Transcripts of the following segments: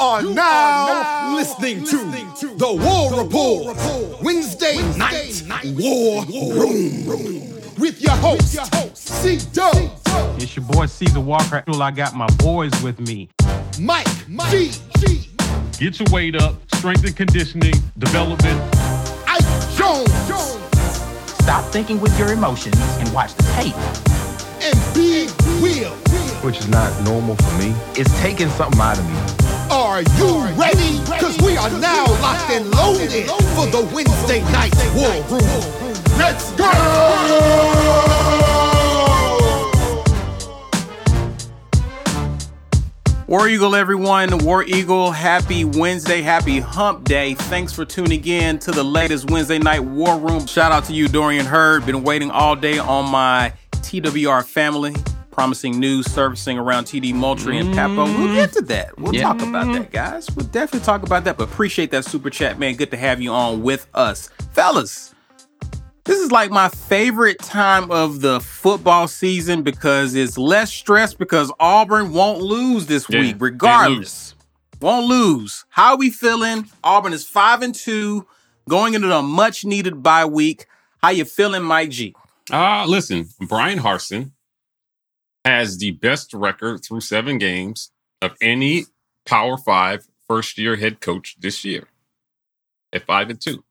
are, you now, are now listening, listening to, to the War the Report, Report Wednesday, Wednesday night, night War, War Room. Room with your host, C Dub. It's your boy Caesar Walker. I got my boys with me. Mike, Mike G. G. Get your weight up, strength and conditioning, development. Ike Jones. Jones. Stop thinking with your emotions and watch the tape. And be real. Which is not normal for me. It's taking something out of me. Are you ready? Because we are now locked and loaded for the Wednesday night war room. Let's go! War Eagle, everyone. War Eagle, happy Wednesday, happy hump day. Thanks for tuning in to the latest Wednesday night War Room. Shout out to you, Dorian Hurd. Been waiting all day on my TWR family. Promising news surfacing around TD Moultry and Pappoe. We'll get to that. We'll yeah. talk about that, guys. We'll definitely talk about that. But appreciate that super chat, man. Good to have you on with us. Fellas, this is like my favorite time of the football season because it's less stress because Auburn won't lose this yeah, week, regardless. Won't lose. How are we feeling? Auburn is five and two, going into a much needed bye week. How you feeling, Mike G? Uh listen, Bryan Harsin has the best record through seven games of any Power Five first year head coach this year at five and two.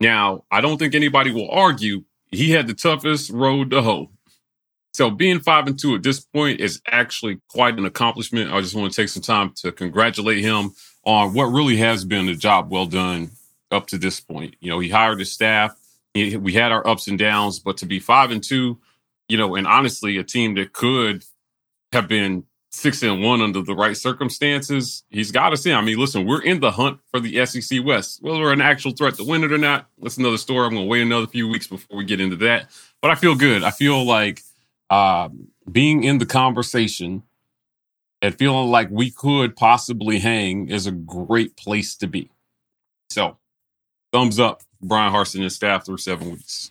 Now, I don't think anybody will argue he had the toughest road to hoe. So being five and two at this point is actually quite an accomplishment. I just want to take some time to congratulate him on what really has been a job well done up to this point. You know, he hired his staff. we had our ups and downs, but to be five and two, you know, and honestly, a team that could have been six and one under the right circumstances, he's got us in. I mean, listen, we're in the hunt for the SEC West. Whether we're an actual threat to win it or not, that's another story. I'm going to wait another few weeks before we get into that. But I feel good. I feel like uh, being in the conversation and feeling like we could possibly hang is a great place to be. So, thumbs up, Bryan Harsin and staff through seven weeks.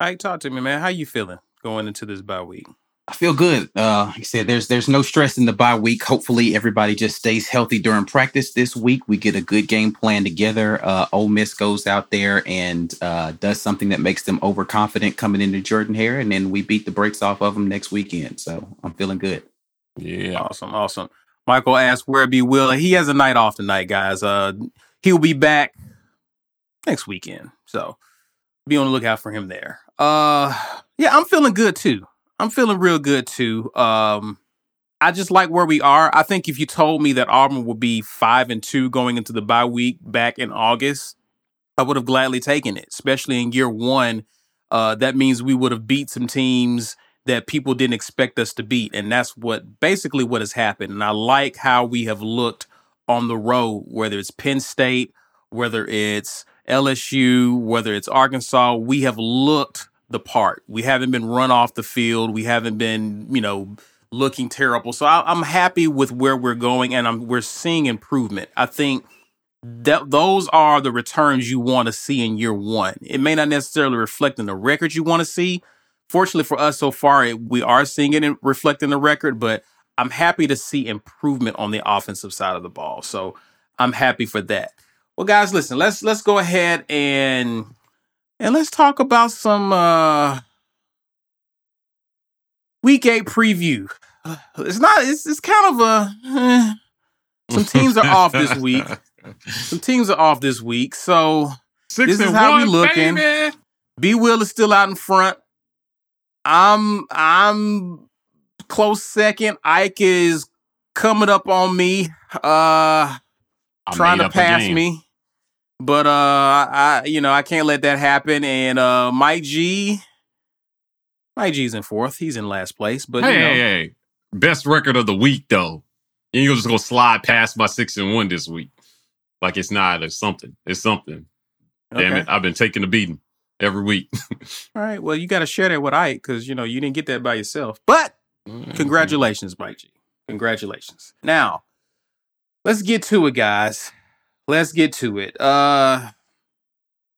Hey, talk to me, man. How you feeling going into this bye week? I feel good. Uh, like I said, there's there's no stress in the bye week. Hopefully, everybody just stays healthy during practice this week. We get a good game plan together. Uh, Ole Miss goes out there and uh, does something that makes them overconfident coming into Jordan Hare, and then we beat the brakes off of them next weekend. So I'm feeling good. Yeah, awesome, awesome. Michael asked where be Will. He has a night off tonight, guys. Uh, he'll be back next weekend, so be on the lookout for him there. Uh, yeah, I'm feeling good too. I'm feeling real good too. Um, I just like where we are. I think if you told me that Auburn would be five and two going into the bye week back in August, I would have gladly taken it, especially in year one. Uh, that means we would have beat some teams that people didn't expect us to beat. And that's what basically what has happened. And I like how we have looked on the road, whether it's Penn State, whether it's LSU, whether it's Arkansas, we have looked the part. We haven't been run off the field. We haven't been, you know, looking terrible. So I, am happy with where we're going, and I'm we're seeing improvement. I think that those are the returns you want to see in year one. It may not necessarily reflect in the record you want to see. Fortunately for us, so far it, we are seeing it in, reflecting the record, but I'm happy to see improvement on the offensive side of the ball. So I'm happy for that. Well, guys, listen, let's let's go ahead and and let's talk about some uh week eight preview. It's not. It's it's kind of a. Eh. Some teams are off this week. Some teams are off this week. So Six this is how one, we looking. Baby. B Will is still out in front. I'm I'm close second. Ike is coming up on me. Uh I'm trying to pass me. But uh I you know, I can't let that happen. And uh Mike G Mike G's in fourth. He's in last place. But hey, you know, hey, hey, best record of the week though. And you're just gonna slide past my six and one this week. Like it's not. Something. It's something. Damn okay. it! I've been taking the beating every week. All right. Well, you got to share that with Ike because you know you didn't get that by yourself. But Mm-hmm. congratulations, Mike G. Congratulations. Now, let's get to it, guys. Let's get to it. Uh,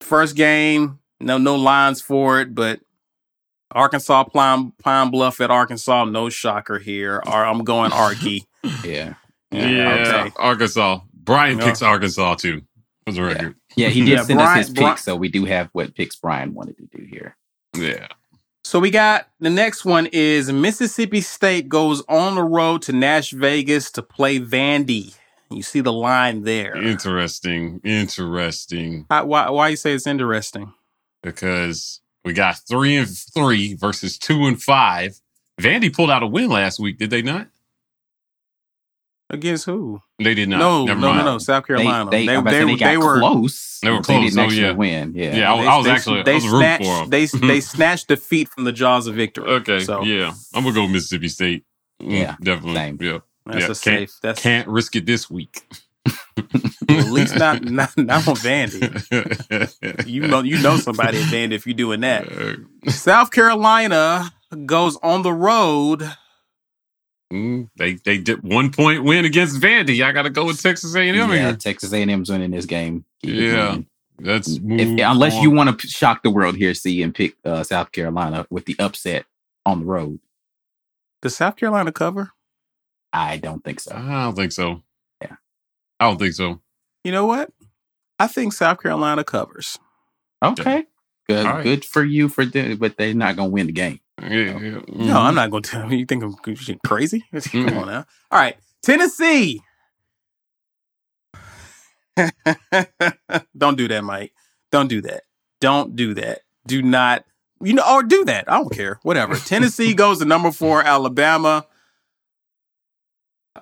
first game. No, no lines for it, but Arkansas Pine, Pine Bluff at Arkansas. No shocker here. Or I'm going Arky. Yeah. Yeah, okay. Arkansas. Brian Yeah. picks Arkansas too. For the record. Yeah, he did Yeah, send Brian- us his Brian- picks, so we do have what picks Brian wanted to do here. Yeah. So we got the next one is Mississippi State goes on the road to Nash Vegas to play Vandy. You see the line there. Interesting. Interesting. Why, why, why you say it's interesting? Because we got three and three versus two and five. Vandy pulled out a win last week, did they not? Against who? They did not. no, Never no, no, mind. no. South Carolina. they, they, I'm they, they got they were close. They were but close, didn't oh, actually yeah. win. Yeah. Yeah, I, they- I was they- actually they I was rooting snatched, for them. They they snatched defeat from the jaws of victory. Okay, so yeah, I'm gonna go Mississippi State. Mm, Yeah, definitely. same. Yeah, that's yeah, a safe. That's can't risk it this week. at least not not not on Vandy. You know you know somebody at Vandy if you're doing that. Uh, South Carolina goes on the road. mm, they they did one point win against Vandy. I got to go with Texas A&M yeah, here. Texas A&M's winning this game. Keep Yeah. moving. That's If, unless on. you want to shock the world here, see and pick uh, South Carolina with the upset on the road. Does South Carolina cover? I don't think so. I don't think so. Yeah. I don't think so. You know what? I think South Carolina covers. Okay, good, All right. good for you for the, but they're not gonna win the game. Yeah, yeah. No, Mhm. I'm not going to tell you. You think I'm crazy? Come Mm. on now. All right. Tennessee. don't do that, Mike. Don't do that. Don't do that. Do not, you know, or do that. I don't care. Whatever. Tennessee goes to number four, Alabama.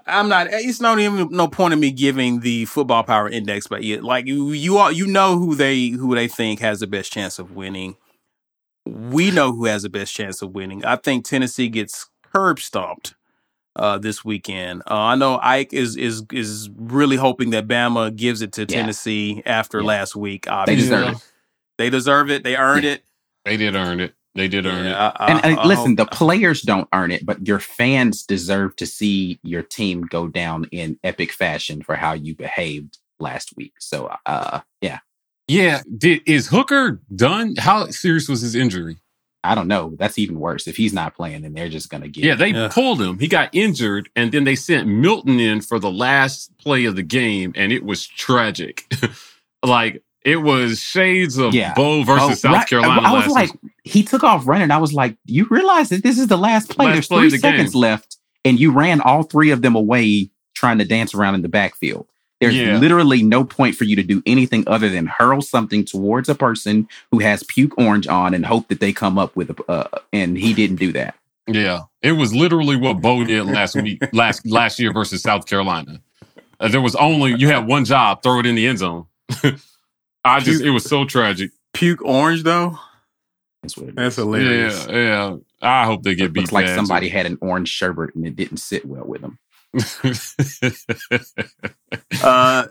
I'm not. It's not even no point in me giving the football power index, but you like you, you all you know who they who they think has the best chance of winning. We know who has the best chance of winning. I think Tennessee gets curb stomped uh, this weekend. Uh, I know Ike is is is really hoping that Bama gives it to Yeah. Tennessee after Yeah. last week. Obviously. They deserve it. They deserve it. They earned it. They did earn it. They did earn it. Yeah, I- And, I- and I listen, hope- the players don't earn it, but your fans deserve to see your team go down in epic fashion for how you behaved last week. So, uh, yeah, Yeah. Did is Hooker done? How serious was his injury? I don't know. That's even worse. If he's not playing, then they're just gonna get. Yeah, they Yeah. pulled him. He got injured, and then they sent Milton in for the last play of the game, and it was tragic. like it was shades of Yeah. Bo versus Oh, South right. Carolina. I was last like, he took off running. I was like, you realize that this is the last play. Last There's play three seconds game. left, and you ran all three of them away trying to dance around in the backfield. There's Yeah. literally no point for you to do anything other than hurl something towards a person who has puke orange on and hope that they come up with a. Uh, and he didn't do that. Yeah, it was literally what Bo did last week, last last year versus South Carolina. Uh, there was only you had one job: throw it in the end zone. I just it was so tragic. puke orange though. That's what it That's is. hilarious. Yeah, yeah. I hope they get It beat. looks like bad, somebody had an orange sherbet and it didn't sit well with them. Uh,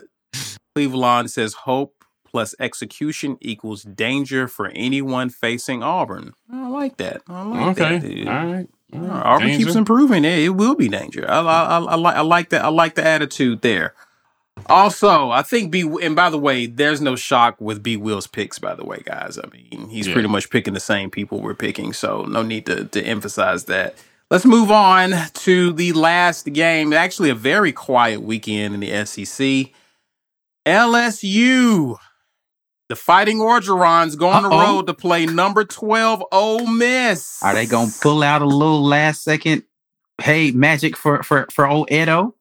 Cleveland says hope plus execution equals danger for anyone facing Auburn. I like that. I like okay, that. dude. all right. all right. Auburn Danger. keeps improving. It, it will be danger. I, I, I, I like I like that. I like the attitude there. Also, I think B. And by the way, there's no shock with B. Will's picks. By the way, guys, I mean he's Yeah. pretty much picking the same people we're picking, so no need to to emphasize that. Let's move on to the last game. Actually, a very quiet weekend in the SEC. LSU, the Fighting Orgerons, go on the road to play number twelve Ole Miss. Are they gonna pull out a little last second hey magic for for for old Edo?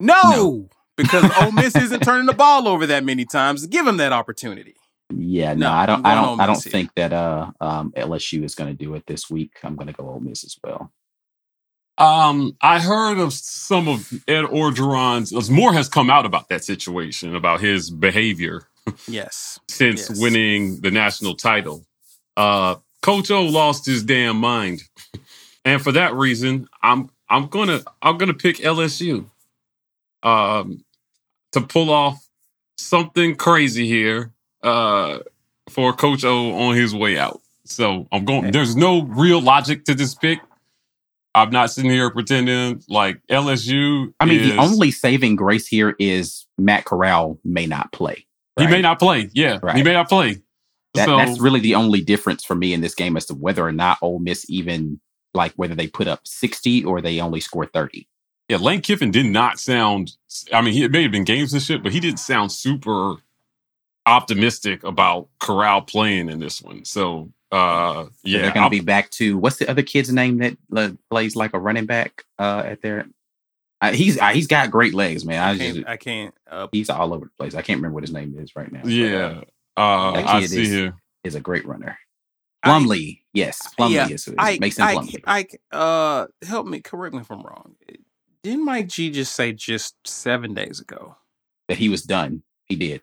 No, No. Because Ole Miss isn't turning the ball over that many times. Give him that opportunity. Yeah, no, No, I don't I don't I don't here. think that uh um LSU is gonna do it this week. I'm gonna go Ole Miss as well. Um, I heard of some of Ed Orgeron's. as More has come out about that situation, about his behavior Yes. since Yes. winning the national title. Uh, Coach O lost his damn mind, and for that reason, I'm I'm gonna I'm gonna pick LSU. Um, to pull off something crazy here. Uh, for Coach O on his way out. So I'm going. There's no real logic to this pick. I'm not sitting here pretending like LSU. I mean, is- the only saving grace here is Matt Corral may not play. he may not play. Yeah, he may not play. That, so that's really the only difference for me in this game as to whether or not Ole Miss even like whether they put up 60 or they only score 30. Yeah, Lane Kiffin did not sound. I mean, he, it may have been games and shit, but he didn't sound super optimistic about Corral playing in this one. So, uh, So yeah, they're gonna I'll- be back to what's the other kid's name that uh, plays like a running back uh, at their. Uh, he's uh, he's got great legs, man. I I just, can't. I can't uh, he's all over the place. I can't remember what his name is right now. but, uh, yeah. Uh, that I kid see is- here. is a great runner. I- Plumlee, yes, Plumlee yeah, is, is I, Mason I, Plumlee. I, uh, help me. Correct me if I'm wrong. Didn't Mike G just say just seven days ago? that he was done. He did.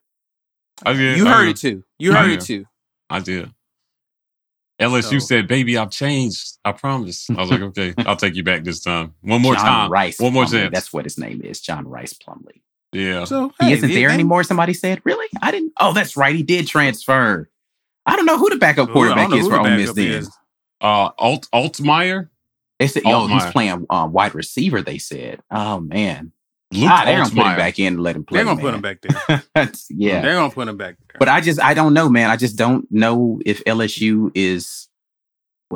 I did. You I heard did. it too. You heard it too. I did. LSU So- said, "Baby, I've changed. I promise." I was like, "Okay, I'll take you back this time. One more John time. Rice. One more Plumlee, chance." That's what his name is. John Rhys Plumlee. yeah. So He isn't there they- anymore. Somebody said, "Really? I didn't." Oh, that's right. He did transfer. I don't know who the backup quarterback don't is for Ole Miss. Then is. Uh, Alt Altmyer, they said, "Oh, he's playing uh, wide receiver." They said, "Oh man, Luke ah, they're gonna put him back in and let him play." They're gonna man. put him back there. That's- yeah, They're gonna put him back there. But I just I don't know, man. I just don't know if LSU is.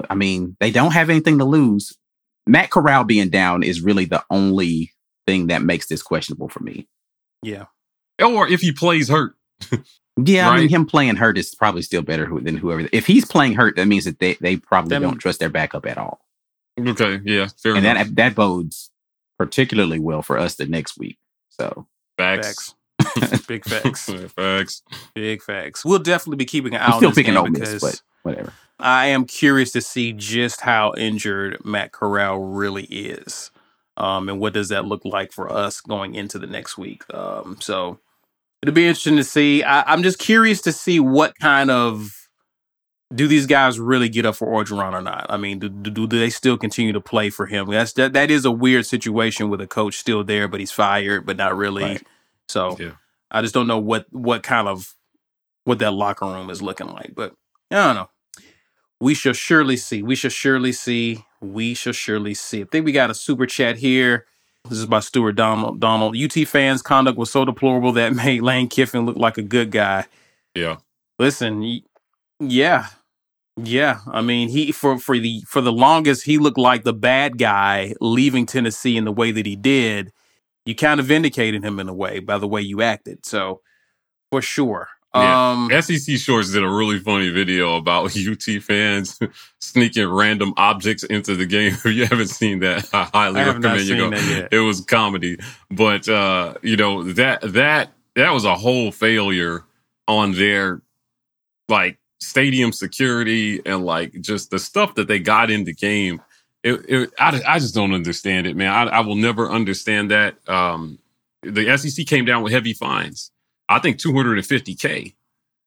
I mean, they don't have anything to lose. Matt Corral being down is really the only thing that makes this questionable for me. yeah. Or if he plays hurt, Yeah, I mean, him playing hurt is probably still better who- than whoever. If he's playing hurt, that means that they they probably Them- don't trust their backup at all, okay, yeah, fair and enough. that that bodes particularly well for us the next week. So facts, Facts. Big facts. facts. Big facts. We'll definitely be keeping an eye I'm on still this picking game Ole Miss, because but whatever. I am curious to see just how injured Matt Corral really is. Um, and what does that look like for us going into the next week? Um, so it'll be interesting to see. I, I'm just curious to see what kind of do these guys really get up for Orgeron or not? I mean, do, do, do they still continue to play for him? That's that, that is a weird situation with a coach still there, but he's fired, but not really. Right. So Yeah. I just don't know what what kind of what that locker room is looking like. But I don't know. We shall surely see. We shall surely see. We shall surely see. I think we got a super chat here. This is by Stuart Donald. Donald. UT fans' conduct was so deplorable that made Lane Kiffin look like a good guy. Yeah, Listen, yeah, yeah. I mean, he for for the for the longest he looked like the bad guy leaving Tennessee in the way that he did. You kind of vindicated him in a way by the way you acted. So for sure. Yeah. Um, SEC Shorts did a really funny video about UT fans sneaking random objects into the game. If you haven't seen that, I highly I recommend you go. It was comedy, but uh, you know that that that was a whole failure on their like stadium security and like just the stuff that they got in the game. It, it I, I just don't understand it, man. I, I will never understand that. Um, the SEC came down with heavy fines. I think 250k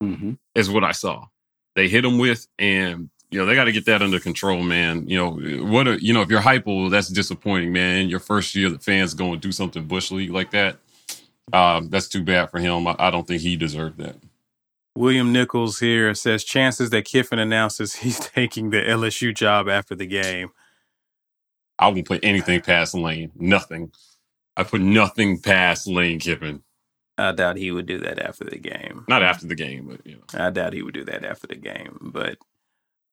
hmm is what I saw. They hit him with, and you know they got to get that under control, man. You know what? A, you know if you're Heupel, that's disappointing, man. Your first year, the fans go and do something bush league like that. Um, that's too bad for him. I, I don't think he deserved that. William Nichols here says chances that Kiffin announces he's taking the LSU job after the game. I won't put anything past Lane. Nothing. I put nothing past Lane Kiffin. I doubt he would do that after the game. Not after the game, but you know. I doubt he would do that after the game. But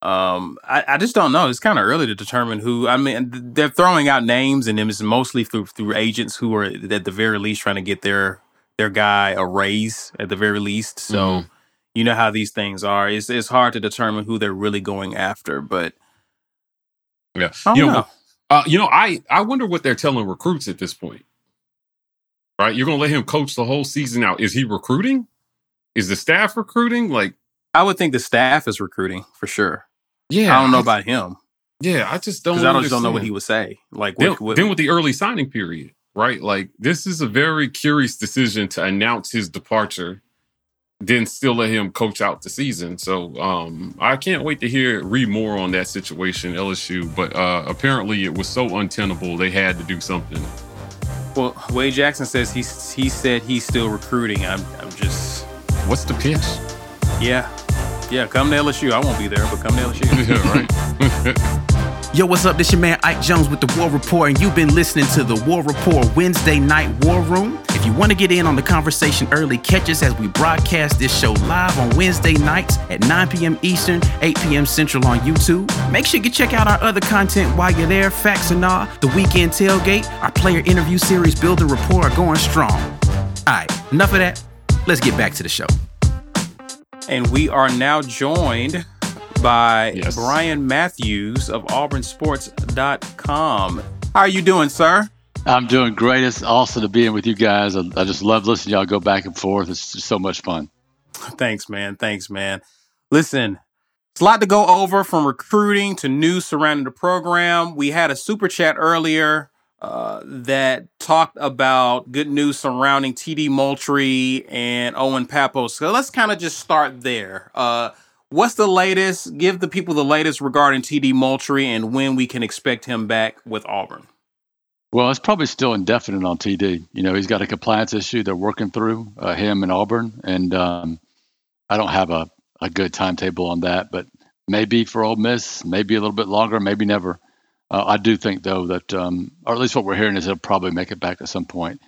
um, I, I just don't know. It's kind of early to determine who. I mean, they're throwing out names, and it's mostly through through agents who are at the very least trying to get their their guy a raise at the very least. So Mhm. You know how these things are. It's it's hard to determine who they're really going after. But Yeah. I You know. know, Uh, you know, I I wonder what they're telling recruits at this point. Right? You're gonna let him coach the whole season out. Is he recruiting? Is the staff recruiting? Like, I would think the staff is recruiting for sure. yeah, I don't know about him Yeah, I just don't. because I don't, just don't know what he would say. Like Then, what, what, then with the early signing period, right? Like, this is a very curious decision to announce his departure, then still let him coach out the season. So, um, I can't wait to hear read more on that situation, LSU. But uh, apparently, it was so untenable they had to do something. well, Wade Jackson says he's he said he's still recruiting. I'm I'm just What's the pitch? yeah yeah. Come to LSU. I won't be there, but come to LSU. yeah, right. Yo, what's up? This your man Ike Jones with the War Report, and you've been listening to the War Report Wednesday Night War Room. If If you want to get in on the conversation early, catch us as we broadcast this show live on Wednesday nights at 9 p.m. Eastern, 8 p.m. Central on YouTube. Make sure you check out our other content while you're there. Facts and all, the weekend tailgate, our player interview series, Building Rapport are going strong. All right, enough of that. Let's get back to the show. And we are now joined by Yes. Bryan Matthews of AuburnSports.com. How are you doing, sir? I'm doing great. It's awesome to be in with you guys. I, I just love listening to y'all go back and forth. It's just so much fun. Thanks, man. Thanks, man. Listen, it's a lot to go over from recruiting to news surrounding the program. We had a super chat earlier uh, that talked about good news surrounding TD Moultry and Owen Pappoe's. So let's kind of just start there. Uh, what's the latest? Give the people the latest regarding TD Moultry and when we can expect him back with Auburn. Well, it's probably still indefinite on TD. You know, he's got a compliance issue they're working through, uh, him and Auburn. And um, I don't have a, a good timetable on that, but maybe for Ole Miss, maybe a little bit longer, maybe never. Uh, I do think, though, that, um, or at least what we're hearing is he'll probably make it back at some point.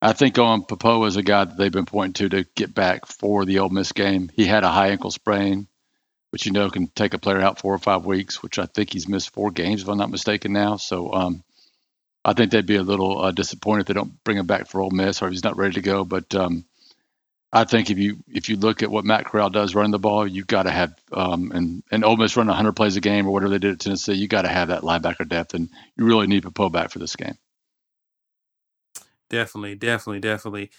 I think Owen Pappoe is a guy that they've been pointing to to get back for the Ole Miss game. He had a high ankle sprain, which you know can take a player out four or five weeks, which I think he's missed four games, if I'm not mistaken now. So um, I think they'd be a little uh, disappointed if they don't bring him back for Ole Miss or if he's not ready to go. But um, I think if you if you look at what Matt Corral does running the ball, you've got to have um, and and Ole Miss running 100 plays a game or whatever they did at Tennessee, you got to have that linebacker depth, and you really need Pappoe back for this game. Definitely, definitely, definitely.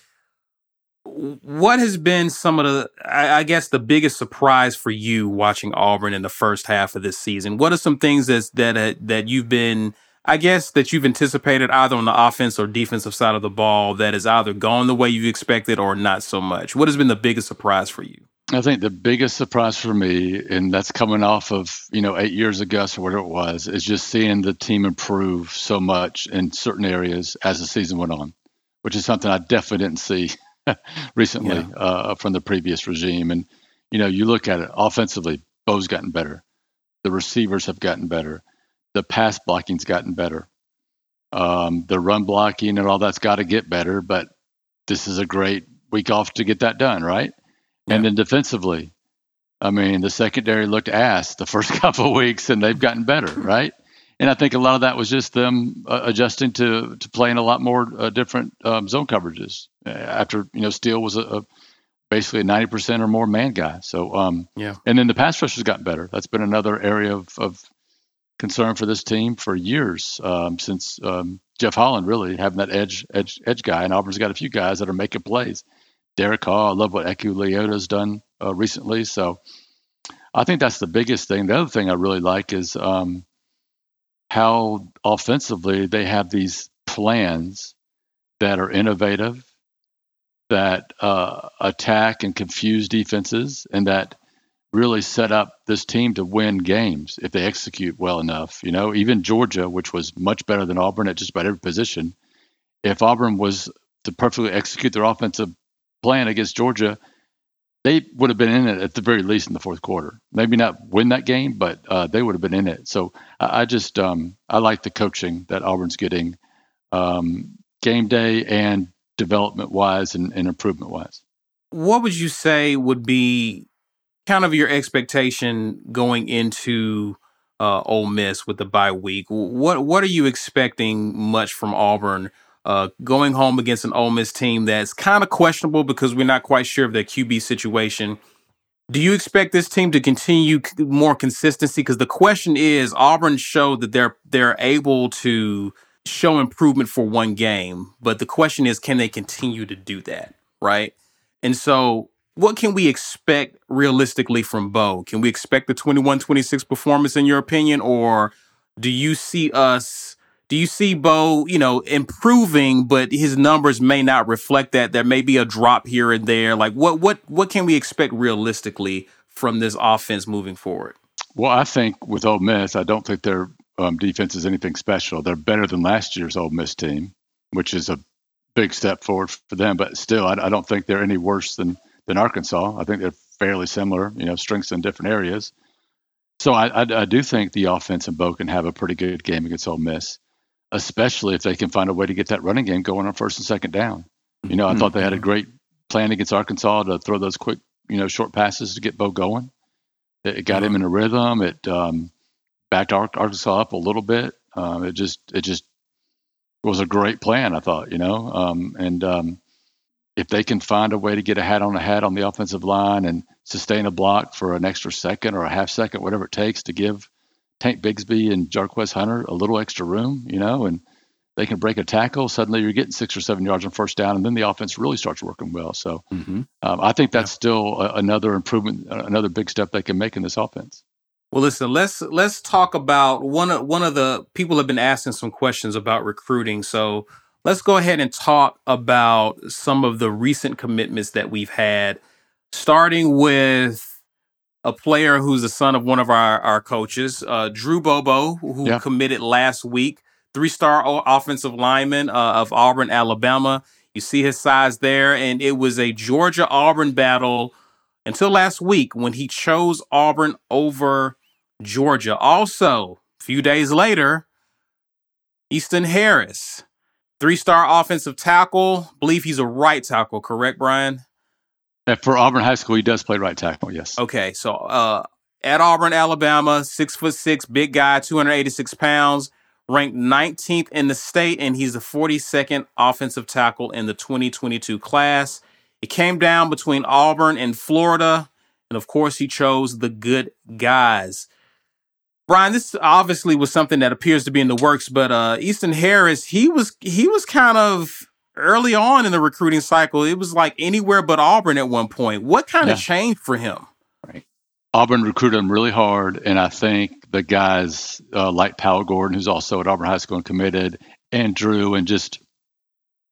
What has been some of the, I, I guess, the biggest surprise for you watching Auburn in the first half of this season? What are some things that's, that uh, that you've been, I guess, that you've anticipated either on the offense or defensive side of the ball that has either gone the way you expected or not so much? What has been the biggest surprise for you? I think the biggest surprise for me, and that's coming off of you know eight years Gus or whatever it was, is just seeing the team improve so much in certain areas as the season went on, which is something I definitely didn't see recently Yeah. uh, from the previous regime. And you know, you look at it offensively, Bo's gotten better, the receivers have gotten better, the pass blocking's gotten better, um, the run blocking and all that's got to get better. But this is a great week off to get that done, right? And then defensively, I mean, the secondary looked ass the first couple of weeks, and they've gotten better, right? And I think a lot of that was just them uh, adjusting to to playing a lot more uh, different um, zone coverages uh, after you know Steele was a, a basically a ninety percent or more man guy. So um, Yeah. and then the pass rush has gotten better. That's been another area of, of concern for this team for years um, since um, Jeff Holland really having that edge edge edge guy, and Auburn's got a few guys that are making plays. Derick Hall, I love what Eku Leota's done uh, recently. So I think that's the biggest thing. The other thing I really like is um, how offensively they have these plans that are innovative, that uh, attack and confuse defenses, and that really set up this team to win games if they execute well enough. You know, even Georgia, which was much better than Auburn at just about every position, if Auburn was to perfectly execute their offensive plan against Georgia, they would have been in it at the very least in the fourth quarter. Maybe not win that game, but uh, they would have been in it. So I, I just um, I like the coaching that Auburn's getting, um, game day and development wise and, and improvement wise. what would you say would be kind of your expectation going into uh, Ole Miss with the bye week? What what are you expecting much from Auburn uh, going home against an Ole Miss team that's kind of questionable because we're not quite sure of their QB situation? Do you expect this team to continue more consistency? Because the question is, Auburn showed that they're they're able to show improvement for one game, but the question is, can they continue to do that? Right? And so, what can we expect realistically from Bo? Can we expect the 21 26 performance, in your opinion? Or do you see us, do you see Bo, you know, improving, but his numbers may not reflect that? There may be a drop here and there. Like, what, what, what can we expect realistically from this offense moving forward? Well, I think with Ole Miss, I don't think their um, defense is anything special. They're better than last year's Ole Miss team, which is a big step forward for them. But still, I, I don't think they're any worse than than Arkansas. I think they're fairly similar. You know, strengths in different areas. So I, I, I do think the offense and Bo can have a pretty good game against Ole Miss, especially if they can find a way to get that running game going on first and second down. You know, I thought they had a Mhm. great plan against Arkansas to throw those quick, you know, short passes to get Bo going. It it got him in a rhythm. It um, backed Ar- Arkansas up a little bit. Um, it just it just was a great plan. I thought, you know, um, and um, if they can find a way to get a hat on a hat on the offensive line and sustain a block for an extra second or a half second, whatever it takes to give Tank Bigsby and Jarquez Hunter a little extra room, you know, and they can break a tackle. Suddenly you're getting six or seven yards on first down, and then the offense really starts working well. So hmm um, I think that's still a, another improvement, another big step they can make in this offense. Well, listen, let's let's talk about one of one of the people have been asking some questions about recruiting. So let's go ahead and talk about some of the recent commitments that we've had, starting with a player who's the son of one of our our coaches, uh, Drew Bobo, who Yeah. committed last week, three star offensive lineman uh, of Auburn, Alabama. You see his size there, and it was a Georgia Auburn battle until last week when he chose Auburn over Georgia. Also, a few days later, Easton Harris, three star offensive tackle. Believe he's a right tackle, correct, Bryan? And for Auburn High School, he does play right tackle. Yes. Okay, so uh, at Auburn, Alabama, six foot six, big guy, 286 pounds, ranked 19th in the state, and he's the 42nd offensive tackle in the 2022 class. It came down between Auburn and Florida, and of course, he chose the good guys. Bryan, this obviously was something that appears to be in the works, but uh, Easton Harris, he was he was kind of early on in the recruiting cycle. It was like anywhere but Auburn at one point. What kind of Yeah. changed for him? Right. Auburn recruited him really hard, and I think the guys uh, like Powell Gordon, who's also at Auburn High School and committed, and Drew, and just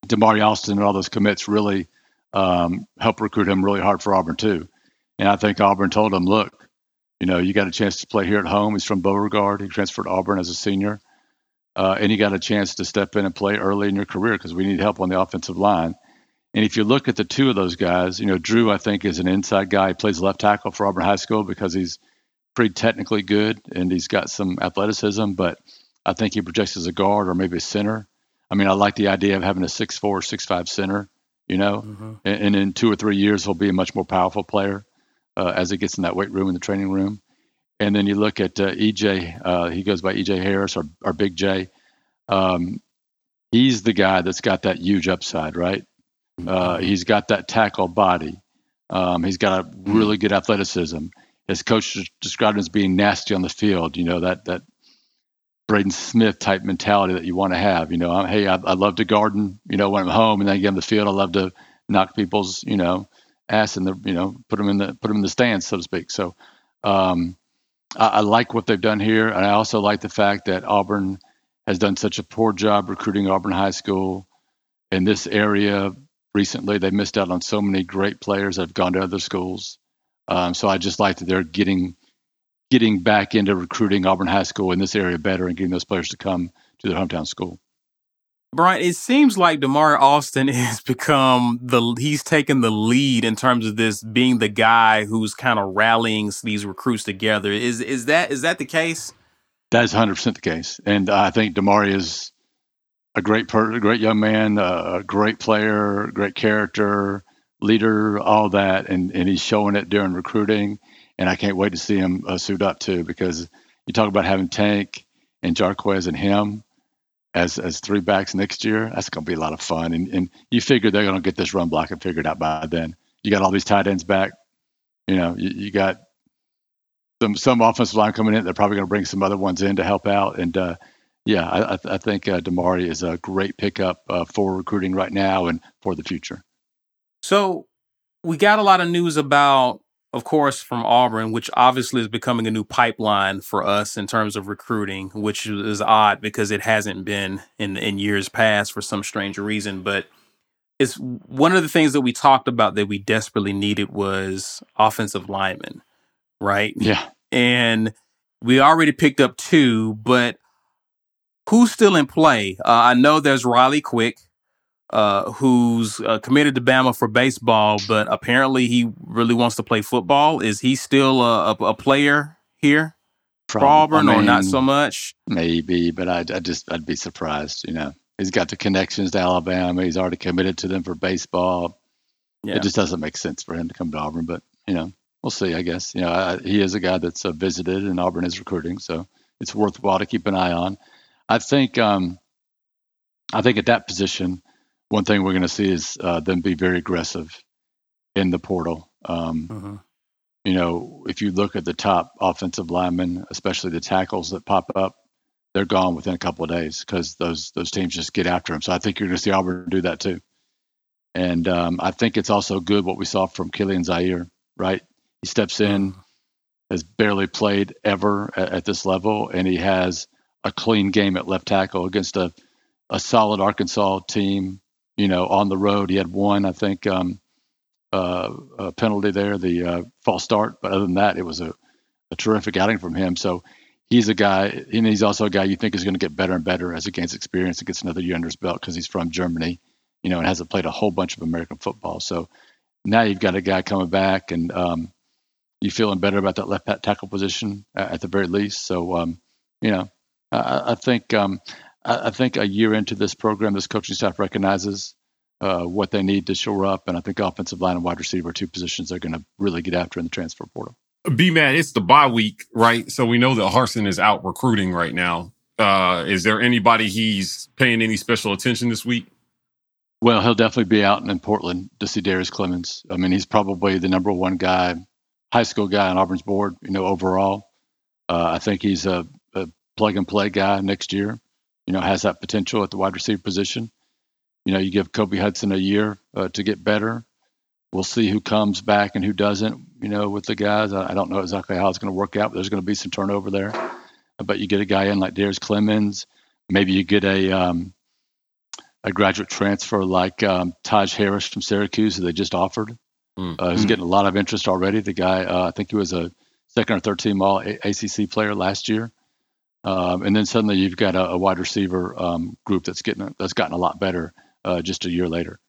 Damari Alston and all those commits really um, helped recruit him really hard for Auburn too. And I think Auburn told him, "Look, you know, you got a chance to play here at home. He's from Beauregard. He transferred to Auburn as a senior, uh, and you got a chance to step in and play early in your career because we need help on the offensive line." And if you look at the two of those guys, you know, Drew, I think, is an inside guy. He plays left tackle for Auburn High School because he's pretty technically good and he's got some athleticism, but I think he projects as a guard or maybe a center. I mean, I like the idea of having a 6'4, 6'5 center, you know, and, and in two or three years, he'll be a much more powerful player uh, as it gets in that weight room in the training room. And then you look at uh, EJ, uh, he goes by EJ Harris or, or Big J. Um, he's the guy that's got that huge upside, right? Uh, he's got that tackle body. Um, he's got a really good athleticism. His coach described him as being nasty on the field. You know that that Braden Smith type mentality that you want to have. You know, I'm, hey, I, I love to garden. You know, when I'm home and then I get on the field, I love to knock people's you know ass in the you know put them in the put them in the stands, so to speak. So um, I, I like what they've done here, and I also like the fact that Auburn has done such a poor job recruiting Auburn High School in this area recently. They missed out on so many great players that have gone to other schools. Um, so I just like that they're getting getting back into recruiting Auburn High School in this area better and getting those players to come to their hometown school. Bryan, it seems like Damari Alston has become the he's taken the lead in terms of this being the guy who's kind of rallying these recruits together. Is is that is that the case? That is 100% the case, and I think Damari is a great per- a great young man, a great player, great character, leader, all that, and and he's showing it during recruiting. And I can't wait to see him uh, suit up too, because you talk about having Tank and Jarquez and him as as three backs next year. That's going to be a lot of fun. And and you figure they're going to get this run block blocking figured out by then. You got all these tight ends back. You know, you, you got some some offensive line coming in. They're probably going to bring some other ones in to help out. And uh, yeah, I, I, I think uh, Damari is a great pickup uh, for recruiting right now and for the future. So we got a lot of news about, of course, from Auburn, which obviously is becoming a new pipeline for us in terms of recruiting, which is odd because it hasn't been in in years past for some strange reason. But it's one of the things that we talked about that we desperately needed was offensive linemen, right? Yeah, and we already picked up two, but who's still in play? Uh, I know there's Riley Quick, uh, who's uh, committed to Bama for baseball, but apparently he really wants to play football. Is he still a, a, a player here for Probably. Auburn, I or not so much? Maybe, but I, I just I'd be surprised. You know, He's got the connections to Alabama. He's already committed to them for baseball. Yeah. It just doesn't make sense for him to come to Auburn, but you know, we'll see. I guess you know I, he is a guy that's uh, visited, and Auburn is recruiting, so it's worthwhile to keep an eye on. I think um, I think at that position, one thing we're going to see is uh, them be very aggressive in the portal. Um, Mhm. You know, if you look at the top offensive linemen, especially the tackles that pop up, they're gone within a couple of days because those those teams just get after them. So I think you're going to see Auburn do that too. And um, I think it's also good what we saw from Kilian Zierer. Right, he steps in, has barely played ever at, at this level, and he has a clean game at left tackle against a a solid Arkansas team. You know, on the road, he had one, I think, um, uh, uh, penalty there, the uh, false start. But other than that, it was a, a terrific outing from him. So he's a guy, and he's also a guy you think is going to get better and better as he gains experience and gets another year under his belt because he's from Germany, you know, and hasn't played a whole bunch of American football. So now you've got a guy coming back, and um, you feeling better about that left tackle position at the very least. So, um, you know, I, I think um, I, I think a year into this program, this coaching staff recognizes uh, what they need to shore up, and I think offensive line and wide receiver are two positions they're going to really get after in the transfer portal. B man, it's the bye week, right? So we know that Harsin is out recruiting right now. Uh, is there anybody he's paying any special attention this week? Well, he'll definitely be out in Portland to see Darius Clemons. I mean, he's probably the number one guy, high school guy on Auburn's board, you know, overall. Uh, I think he's a, a plug and play guy next year. You know, has that potential at the wide receiver position. You know, you give Kobe Hudson a year uh, to get better. We'll see who comes back and who doesn't. You know, with the guys, I, I don't know exactly how it's going to work out, but there's going to be some turnover there. But you get a guy in like Darius Clemons. Maybe you get a um, a graduate transfer like um, Taj Harris from Syracuse, who they just offered. Mm. Uh, who's getting a lot of interest already. The guy, uh, I think he was a second or third team All ACC player last year. Um, and then suddenly you've got a, a wide receiver um, group that's getting that's gotten a lot better uh, just a year later.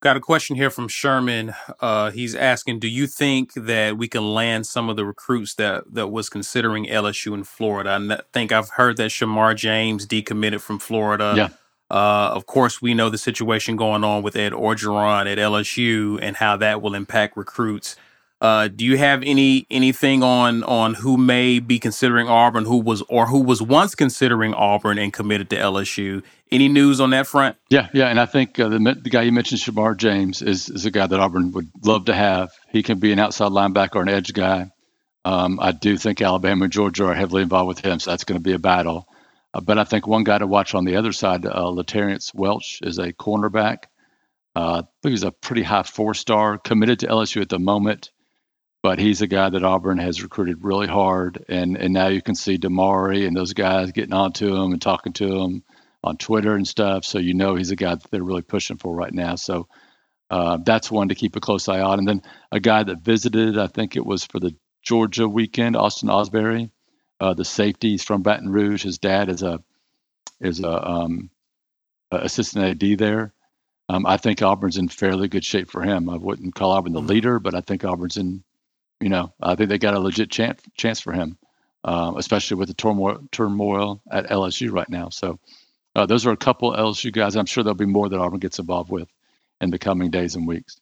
Got a question here from Sherman. Uh, he's asking, do you think that we can land some of the recruits that that was considering LSU in Florida? I n- think I've heard that Shemar James decommitted from Florida. Yeah. Uh, of course, we know the situation going on with Ed Orgeron at LSU and how that will impact recruits. Uh, do you have any anything on on who may be considering Auburn, who was or who was once considering Auburn and committed to LSU? Any news on that front? Yeah, yeah, and I think uh, the the guy you mentioned, Shemar James, is is a guy that Auburn would love to have. He can be an outside linebacker or an edge guy. Um, I do think Alabama and Georgia are heavily involved with him, so that's going to be a battle. Uh, but I think one guy to watch on the other side, uh, Welch, is a cornerback. Uh, I think he's a pretty high four star, committed to LSU at the moment but he's a guy that Auburn has recruited really hard, and and now you can see Damari and those guys getting onto him and talking to him on Twitter and stuff. So you know he's a guy that they're really pushing for right now. So uh, that's one to keep a close eye on. And then a guy that visited, I think it was for the Georgia weekend, Austin Ausberry, uh, the safety. He's from Baton Rouge. His dad is a is a um, assistant AD there. Um, I think Auburn's in fairly good shape for him. I wouldn't call Auburn the leader, but I think Auburn's in you know, I think they got a legit chance chance for him, uh, especially with the turmoil turmoil at LSU right now. So uh, those are a couple LSU guys. I'm sure there'll be more that Auburn gets involved with in the coming days and weeks.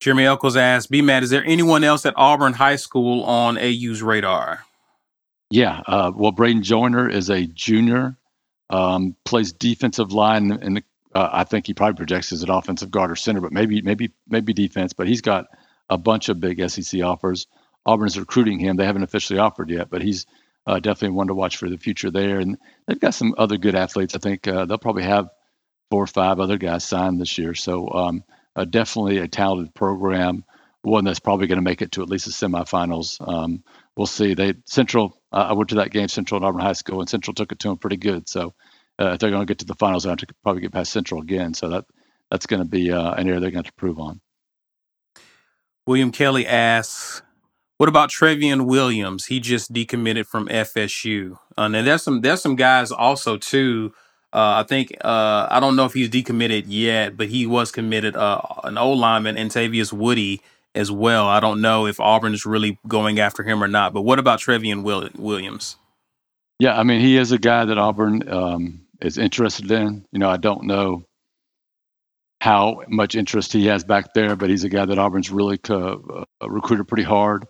Jeremy Elkos asked, "B Matt, is there anyone else at Auburn High School on AU's radar?" Yeah, uh, well, Braden Joyner is a junior, um, plays defensive line, and uh, I think he probably projects as an offensive guard or center, but maybe maybe maybe defense. But he's got a bunch of big SEC offers. Auburn's recruiting him. They haven't officially offered yet, but he's uh, definitely one to watch for the future there. And they've got some other good athletes. I think uh, they'll probably have four or five other guys signed this year. So um, uh, definitely a talented program, one that's probably going to make it to at least the semifinals. Um, we'll see. They Central. I went to that game, Central and Auburn High School, and Central took it to them pretty good. So uh, if they're going to get to the finals, they have to probably get past Central again. So that that's going to be uh, an area they're going to prove on. William Kelly asks, "What about Trevian Williams? He just decommitted from FSU, uh, and there's some there's some guys also too. Uh, I think uh, I don't know if he's decommitted yet, but he was committed. Uh, an old lineman, Antavius Woody, as well. I don't know if Auburn is really going after him or not. But what about Trevian Will- Williams? Yeah, I mean he is a guy that Auburn um, is interested in. You know, I don't know how much interest he has back there, but he's a guy that Auburn's really co- uh, recruited pretty hard.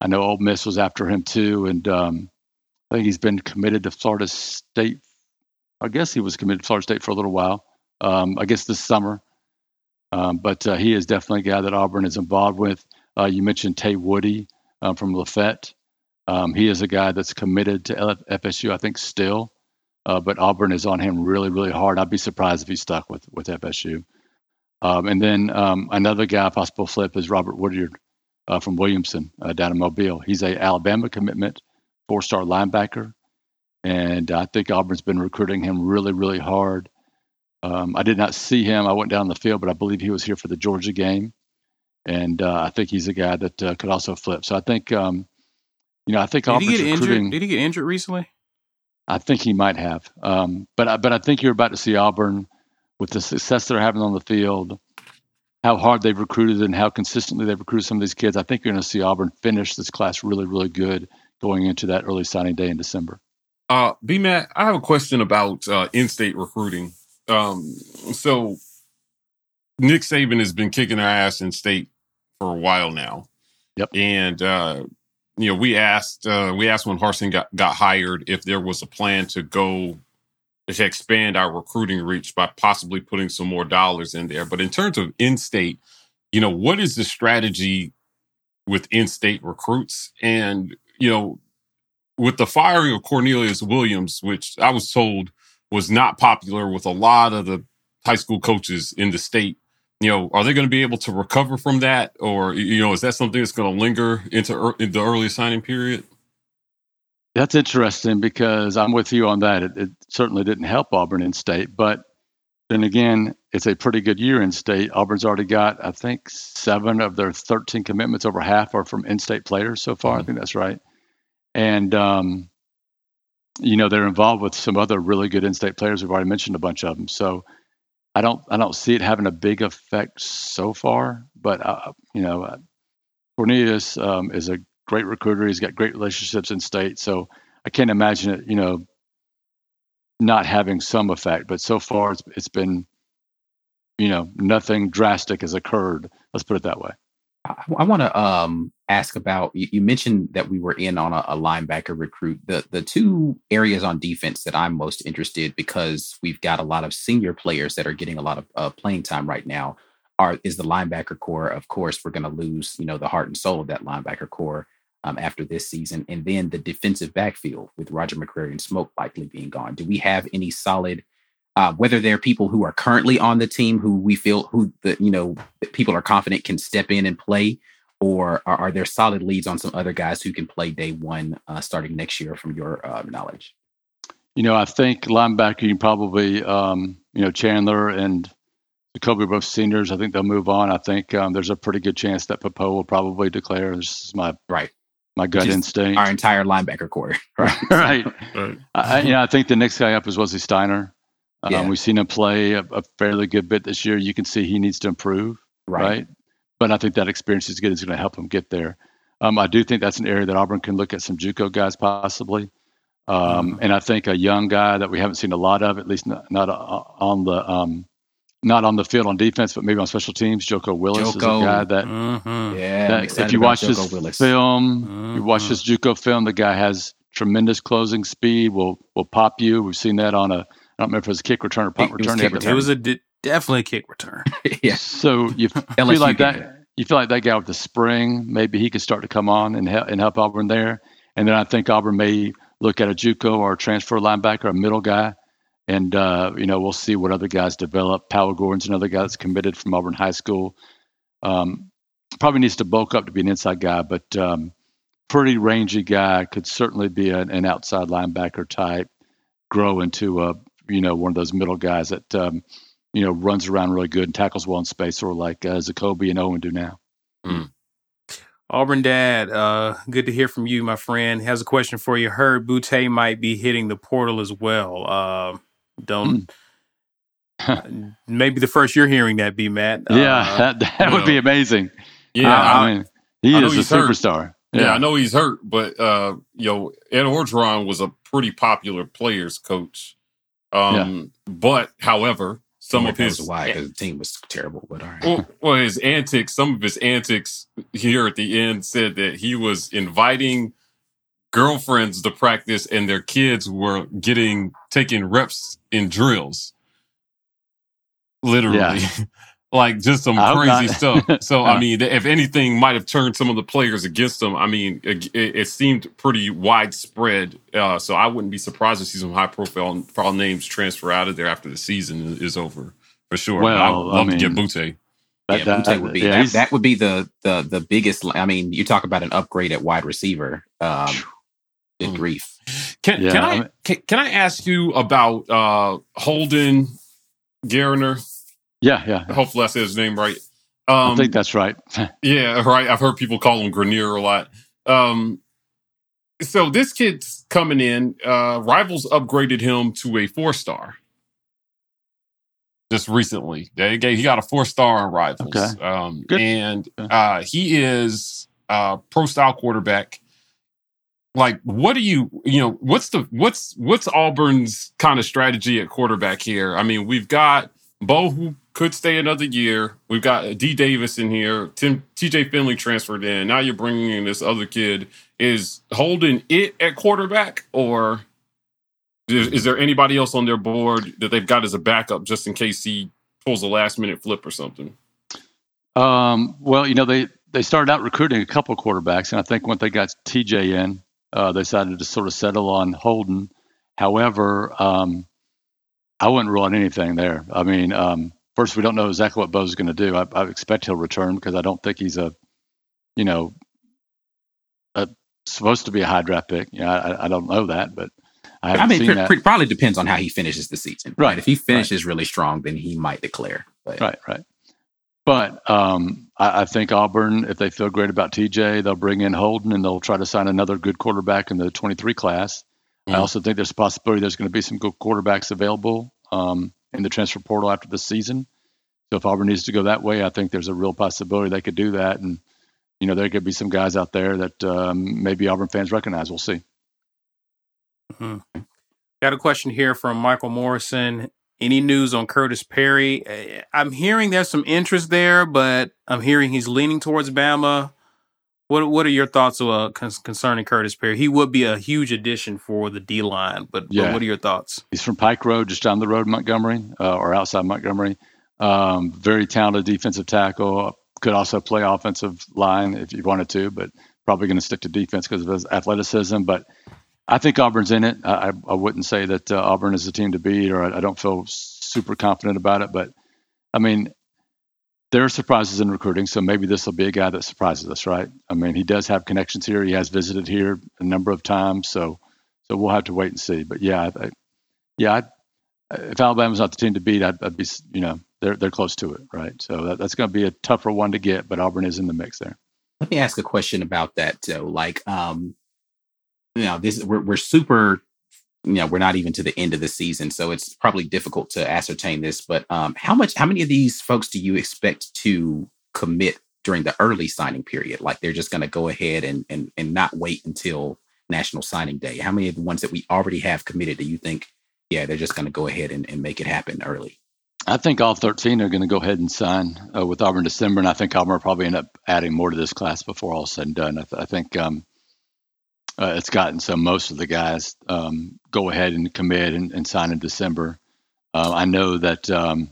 I know Ole Miss was after him too, and um, I think he's been committed to Florida State. I guess he was committed to Florida State for a little while. Um, I guess this summer, um, but uh, he is definitely a guy that Auburn is involved with. Uh, you mentioned Tay Woody um, from Lafayette. Um, he is a guy that's committed to FSU, I think, still. Uh, but Auburn is on him really, really hard. I'd be surprised if he stuck with with FSU. Um, and then um, another guy, possible flip, is Robert Woodyard uh, from Williamson uh, down in Mobile. He's a Alabama commitment, four star linebacker, and I think Auburn's been recruiting him really, really hard. Um, I did not see him. I went down the field, but I believe he was here for the Georgia game, and uh, I think he's a guy that uh, could also flip. So I think, um, you know, I think did Auburn's he get recruiting. injured? Did he get injured recently? I think he might have, um, but I, but I think you're about to see Auburn with the success they're having on the field, how hard they've recruited and how consistently they've recruited some of these kids. I think you're going to see Auburn finish this class really, really good going into that early signing day in December. Uh, B Matt, I have a question about uh, in-state recruiting. Um, so Nick Saban has been kicking our ass in state for a while now. Yep. And uh, you know, we asked uh, we asked when Harsin got got hired if there was a plan to go to expand our recruiting reach by possibly putting some more dollars in there. But in terms of in-state, you know, what is the strategy with in-state recruits? And you know, with the firing of Cornelius Williams, which I was told was not popular with a lot of the high school coaches in the state. You know, are they going to be able to recover from that, or you know, is that something that's going to linger into in the early signing period? That's interesting because I'm with you on that. It, it, certainly didn't help Auburn in state, but then again, it's a pretty good year in state. Auburn's already got, I think, seven of their 13 commitments. Over half are from in-state players so far. Mm-hmm. I think that's right. And um, you know they're involved with some other really good in-state players. We've already mentioned a bunch of them. So I don't I don't see it having a big effect so far. But uh, you know, uh, Cornelius um, is a great recruiter. He's got great relationships in state. So I can't imagine it. You know, not having some effect. But so far it's it's been you know nothing drastic has occurred. Let's put it that way. I, I want to um, ask about you, you, mentioned that we were in on a, a, linebacker recruit. The the two areas on defense that I'm most interested because we've got a lot of senior players that are getting a lot of uh, playing time right now. Are is the linebacker core? Of course, we're going to lose you know the heart and soul of that linebacker core um, after this season, and then the defensive backfield with Roger McCreary and Smoke likely being gone. Do we have any solid? Uh, whether they're people who are currently on the team who we feel who the you know people are confident can step in and play, or are, are, there solid leads on some other guys who can play day one uh, starting next year from your uh, knowledge? You know, I think linebacker, you probably, um, you know, Chandler and Zakoby are both seniors. I think they'll move on. I think um, there's a pretty good chance that Pappoe will probably declare. This is my right, my gut instinct. Our entire linebacker core, right? right. right. I, you know, I think the next guy up is Wesley Steiner. Um, yeah. We've seen him play a, a, fairly good bit this year. You can see he needs to improve. Right. right? but I think that experience is good. Is going to help him get there. Um, I do think that's an area that Auburn can look at some JUCO guys possibly, um, mm-hmm. and I think a young guy that we haven't seen a lot of, at least not, not uh, on the um, not on the field on defense, but maybe on special teams. Joko Willis Joko. is a guy that, mm-hmm. yeah, that if you watch his Willis. film, mm-hmm. you watch his JUCO film, the guy has tremendous closing speed. Will will pop you. We've seen that on a I don't remember if it was a kick return or punt it return. Was it was a definitely a kick return. yeah. So you feel like that. You feel like that guy with the spring, maybe he could start to come on and help and help Auburn there. And then I think Auburn may look at a JUCO or a transfer linebacker, a middle guy, and uh, you know we'll see what other guys develop. Powell Gordon's another guy that's committed from Auburn High School. Um, probably needs to bulk up to be an inside guy, but um, pretty rangy guy could certainly be an, an, outside linebacker type. Grow into a you know one of those middle guys that um, you know, runs around really good and tackles well in space, or like uh, Zakoby and Owen do now. Mm. Auburn Dad, uh, good to hear from you, my friend. Has a question for you. Heard Boutte might be hitting the portal as well. Uh, don't. Mm. maybe the first you're hearing that, be Matt. Yeah, uh, that, that would know. be amazing. Yeah, I, I mean, he I is a superstar. Yeah. yeah. I know he's hurt, but uh, you know, Ed Orgeron was a pretty popular players coach Um, but however, some of his why because the team was terrible. But all right. well, well, his antics, some of his antics here at the end said that he was inviting girlfriends to practice and their kids were getting taking reps in drills. Literally. like just some I hope crazy not. stuff. So, I mean, if anything might have turned some of the players against them. I mean, it, it seemed pretty widespread. Uh, so I wouldn't be surprised to see some high profile, profile names transfer out of there after the season is over for sure. But I would Well, I love to get mean, Boutte. That, yeah, that, Boutte would be yeah, that, that would be the the the biggest. I mean, you talk about an upgrade at wide receiver. Um, good Mm. grief. Can, Yeah, can I I can, can I ask you about uh, Holden Geriner? yeah, yeah. Hopefully, I said his name right. Um, I think that's right. yeah, right. I've heard people call him Geriner a lot. Um, so this kid's coming in. Uh, Rivals upgraded him to a four star just recently. They gave, he got a four star on Rivals. Okay. Um, Good. and uh, he is a pro style quarterback. Like, what do you, you know, what's the, what's, what's Auburn's kind of strategy at quarterback here? I mean, we've got Bo who could stay another year. We've got D Davis in here. Tim, TJ Finley transferred in. Now you're bringing in this other kid. Is holding it at quarterback or is, is there anybody else on their board that they've got as a backup just in case he pulls a last minute flip or something? Um, well, you know, they, they started out recruiting a couple quarterbacks, and I think once they got TJ in, uh, they decided to sort of settle on Holden. However, um, I wouldn't rule out anything there. I mean, um, first, we don't know exactly what Bo's going to do. I, I expect he'll return because I don't think he's a, you know, a, supposed to be a high draft pick. You know, I, I don't know that, but I I mean, seen probably depends on how he finishes the season. Right, If he finishes really strong, then he might declare. But Right, right. But um, I, I think Auburn, if they feel great about TJ, they'll bring in Holden and they'll try to sign another good quarterback in the 23 class. I also think there's a possibility there's going to be some good quarterbacks available um, in the transfer portal after the season. So if Auburn needs to go that way, I think there's a real possibility they could do that. And, you know, there could be some guys out there that um, maybe Auburn fans recognize. We'll see. Got a question here from Michael Morrison. Any news on Curtis Perry? Uh, I'm hearing there's some interest there, but I'm hearing he's leaning towards Bama. What What are your thoughts uh, concerning Curtis Perry? He would be a huge addition for the D line, but, but Yeah. what are your thoughts? He's from Pike Road, just down the road, in Montgomery, uh, or outside Montgomery. Um, very talented defensive tackle. Could also play offensive line if you wanted to, but probably going to stick to defense because of his athleticism. But I think Auburn's in it. I, I wouldn't say that uh, Auburn is the team to beat, or I, I don't feel super confident about it. But I mean, there are surprises in recruiting, so maybe this will be a guy that surprises us, right? I mean, he does have connections here. He has visited here a number of times, so so we'll have to wait and see. But yeah, I, yeah, if Alabama's not the team to beat, I'd, I'd be, you know, they're they're close to it, right? So that, that's going to be a tougher one to get, but Auburn is in the mix there. let me ask a question about that though. Like, um, you know, this we're we're super. You know, we're not even to the end of the season, so it's probably difficult to ascertain this. But um, how much? How many of these folks do you expect to commit during the early signing period? Like they're just going to go ahead and and and not wait until National Signing Day. How many of the ones that we already have committed do you think? Yeah, they're just going to go ahead and, and make it happen early. I think all 13 are going to go ahead and sign uh, with Auburn December, and I think Auburn will probably end up adding more to this class before all is said and done. I, th- I think um, uh, it's gotten so most of the guys um, go ahead and commit and, and sign in December. Uh, I know that um,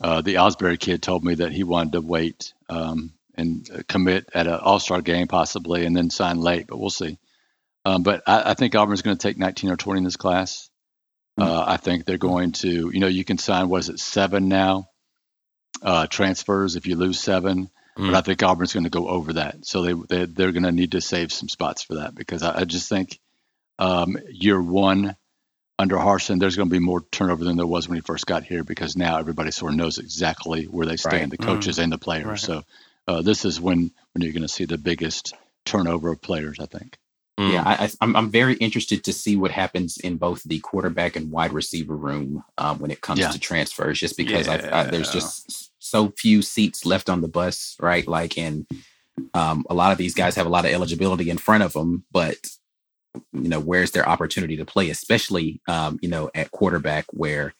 uh, the Ausberry kid told me that he wanted to wait um, and uh, commit at an All Star game possibly, and then sign late, but we'll see. Um, but I, I think Auburn's going to take 19 or 20 in this class. Uh, I think they're going to, you know, you can sign, what is it, seven now uh, transfers if you lose seven. Mm. But I think Auburn's going to go over that. So they, they, they're going to need to save some spots for that because I, I just think um, year one under Harsin, there's going to be more turnover than there was when he first got here because now everybody sort of knows exactly where they stand, Right. the coaches and the players. Right. So uh, this is when, when you're going to see the biggest turnover of players, I think. Mm. Yeah, I, I, I'm I'm very interested to see what happens in both the quarterback and wide receiver room um, when it comes Yeah. to transfers. Just because I've, I, there's just s- so few seats left on the bus, right? Like, and um, a lot of these guys have a lot of eligibility in front of them, but you know, where's their opportunity to play, especially, um, you know, at quarterback where,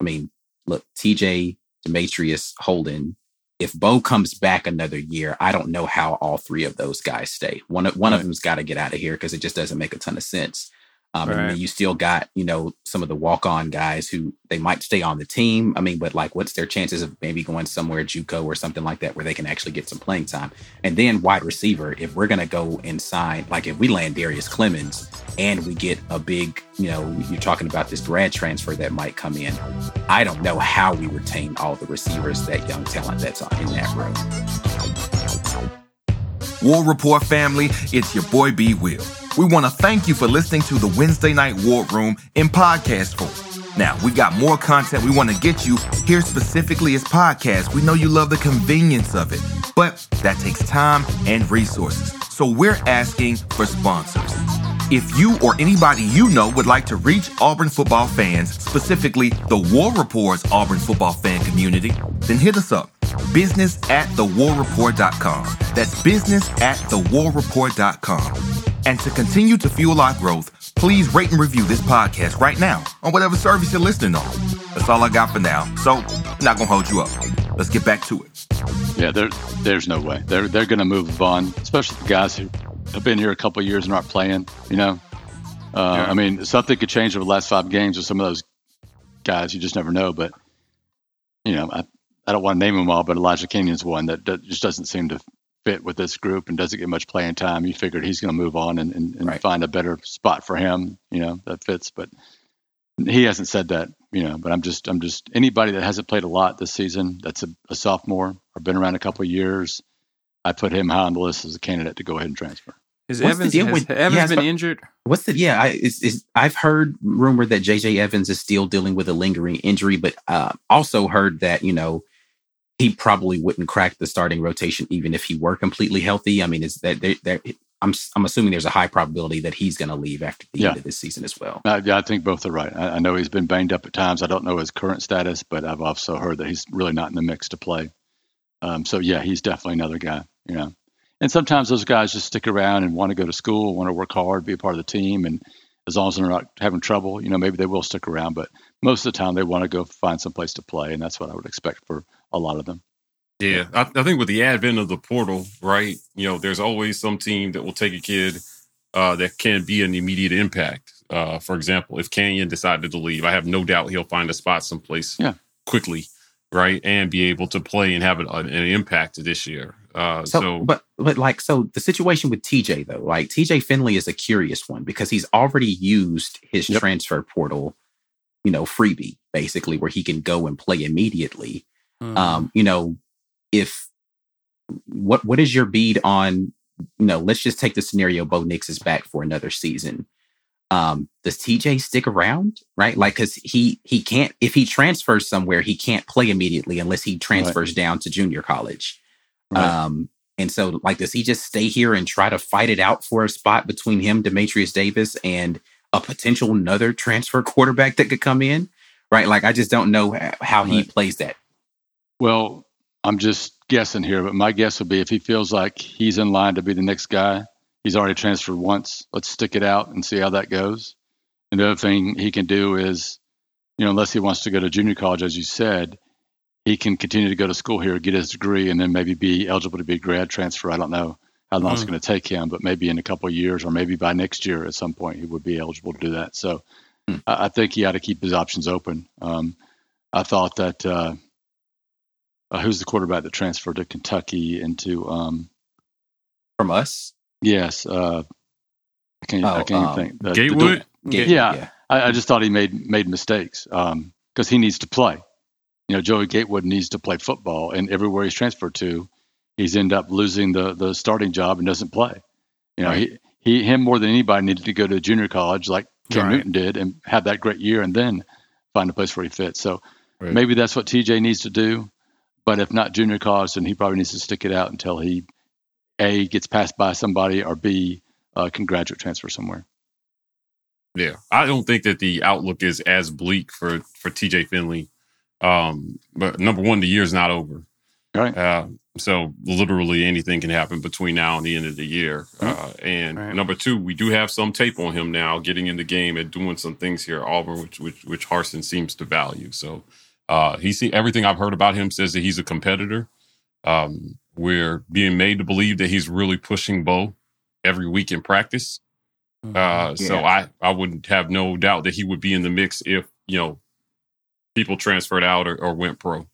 I mean, look, TJ, Demetrius, Holden, if Bo comes back another year, I don't know how all three of those guys stay. One of one Right. of them's got to get out of here because it just doesn't make a ton of sense. Um, And Right. then you still got you know some of the walk on guys who they might stay on the team. I mean, but like, what's their chances of maybe going somewhere JUCO or something like that where they can actually get some playing time? And then wide receiver, if we're gonna go and sign, like if we land Darius Clemons and we get a big, you know, you're talking about this grad transfer that might come in. I don't know how we retain all the receivers, that young talent that's in that room. War Report family, it's your boy B Will. We want to thank you for listening to the Wednesday Night War Room in podcast form. Now, we got more content we want to get you here specifically as podcast. We know you love the convenience of it, but that takes time and resources. So we're asking for sponsors. If you or anybody you know would like to reach Auburn football fans, specifically the War Report's Auburn football fan community, then hit us up. Business at thewarreport.com. That's business at thewarreport.com. And to continue to fuel our growth, please rate and review this podcast right now on whatever service you're listening on. That's all I got for now. So, not gonna hold you up. Let's get back to it. Yeah, there, there's no way. They're they're going to move on, especially the guys who have been here a couple of years and aren't playing. You know, uh, Yeah. I mean, something could change over the last five games with some of those guys. You just never know. But you know, I, I don't want to name them all, but Elijah Canion's one that, that just doesn't seem to fit with this group and doesn't get much playing time. You figured he's going to move on and, and, and Right. find a better spot for him. You know, that fits, but he hasn't said that. You know, but I'm just I'm just anybody that hasn't played a lot this season that's a, a sophomore or been around a couple of years. I put him high on the list as a candidate to go ahead and transfer. Is What's the Evans deal has, with- Evans yeah, been so- injured? What's the yeah? I is, is I've heard rumor that JJ Evans is still dealing with a lingering injury, but uh, also heard that you know he probably wouldn't crack the starting rotation even if he were completely healthy. I mean, is that there? there I'm I'm assuming there's a high probability that he's going to leave after the Yeah. end of this season as well. Yeah, I think both are right. I, I know he's been banged up at times. I don't know his current status, but I've also heard that he's really not in the mix to play. Um, so yeah, he's definitely another guy. You know, and sometimes those guys just stick around and want to go to school, want to work hard, be a part of the team, and as long as they're not having trouble, you know, maybe they will stick around. But most of the time, they want to go find some place to play, and that's what I would expect for a lot of them. Yeah, I, I think with the advent of the portal, right? You know, there's always some team that will take a kid uh, that can be an immediate impact. Uh, for example, if Canion decided to leave, I have no doubt he'll find a spot someplace Yeah. quickly, right, and be able to play and have an, an impact this year. Uh, So, so, but but like so the situation with TJ though, like TJ Finley is a curious one because he's already used his Yep. transfer portal, you know, freebie basically where he can go and play immediately. Mhm. um you know if what what is your bead on you know let's just take the scenario bo nix is back for another season um does tj stick around right like because he he can't if he transfers somewhere he can't play immediately unless he transfers down to junior college Right. um and so like does he just stay here and try to fight it out for a spot between him demetrius davis and a potential another transfer quarterback that could come in right like i just don't know how he Right. plays that Well, I'm just guessing here, but my guess would be if he feels like he's in line to be the next guy, he's already transferred once. Let's stick it out and see how that goes. And the other thing he can do is, you know, unless he wants to go to junior college, as you said, he can continue to go to school here, get his degree, and then maybe be eligible to be a grad transfer. I don't know how long it's Mm. going to take him, but maybe in a couple of years or maybe by next year at some point he would be eligible to do that. So Hmm. I, I think he ought to keep his options open. Um, I thought that uh, uh, who's the quarterback that transferred to Kentucky into um, from us yes, uh, I can't, I Oh, can't um, even think. The- the- Gatewood, Ga- Yeah. I, I just thought he made made mistakes because he needs to play. You know, Joey Gatewood needs to play football, and everywhere he's transferred to, he's end up losing the the starting job and doesn't play. You know, he, he him more than anybody needed to go to junior college like Cam Right. Newton did and have that great year, and then find a place where he fits. So Right. maybe that's what TJ needs to do. But if not junior college, then he probably needs to stick it out until he a gets passed by somebody or b uh, can graduate transfer somewhere. Yeah, I don't think that the outlook is as bleak for for TJ Finley. Um, but number one, the year's not over. Right. Uh, so literally anything can happen between now and the end of the year. Uh, and Right. number two, we do have some tape on him now, getting in the game and doing some things here at Auburn, which which which Harsin seems to value. So uh, he see everything I've heard about him says that he's a competitor. Um, we're being made to believe that he's really pushing Bo every week in practice. Uh, So I I would have no doubt that he would be in the mix if you know people transferred out or, or went pro.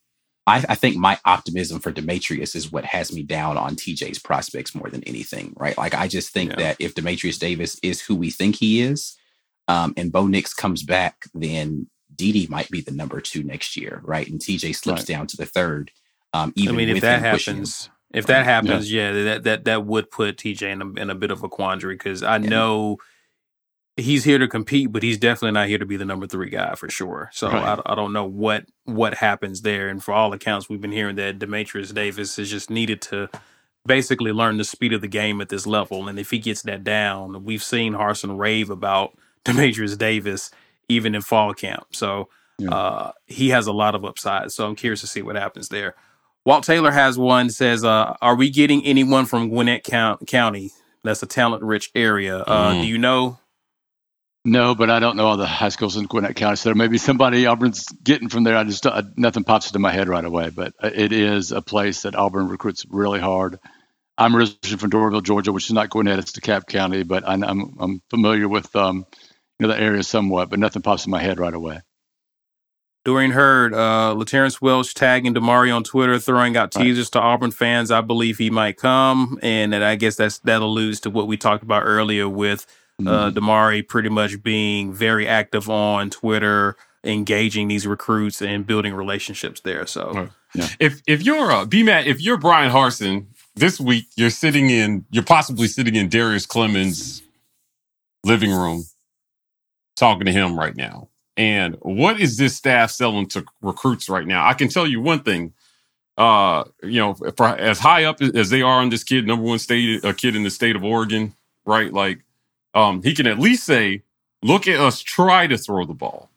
I, I think my optimism for Demetrius is what has me down on TJ's prospects more than anything, right? Like I just think Yeah. that if Demetrius Davis is who we think he is, um, and Bo Nix comes back, then Didi might be the number two next year, right? And TJ slips Right. down to the third. Um, I mean, if that him pushing happens, if that happens, yeah, that that that would put TJ in a, in a bit of a quandary because I Yeah. know he's here to compete, but he's definitely not here to be the number three guy for sure. So Right. I, I don't know what what happens there. And for all accounts, we've been hearing that Demetrius Davis is just needed to basically learn the speed of the game at this level. And if he gets that down, we've seen Harsin rave about Demetrius Davis even in fall camp. So Yeah. uh, he has a lot of upside. So I'm curious to see what happens there. Walt Taylor has one says, uh, "Are we getting anyone from Gwinnett Count- County? That's a talent-rich area. Uh, Mm. Do you know? No, but I don't know all the high schools in Gwinnett County. So there may be somebody Auburn's getting from there. I just uh, nothing pops into my head right away. But it is a place that Auburn recruits really hard. I'm originally from Doraville, Georgia, which is not Gwinnett; it's DeKalb County. But I, I'm I'm familiar with um, you know the area somewhat, but nothing pops in my head right away. Dorian Hurd, uh, Laterrence Welch tagging Damari on Twitter, throwing out Right. teasers to Auburn fans. I believe he might come, and that I guess that's that alludes to what we talked about earlier with uh, Mm-hmm. Damari pretty much being very active on Twitter, engaging these recruits and building relationships there. So Right. If if you're uh, B Matt, if you're Bryan Harsin this week, you're sitting in, you're possibly sitting in Darius Clemons' living room, talking to him right now. And what is this staff selling to recruits right now? I can tell you one thing. Uh, you know, for, as high up as they are on this kid, number one state, a kid in the state of Oregon, right? Like, um, he can at least say, "Look at us try to throw the ball."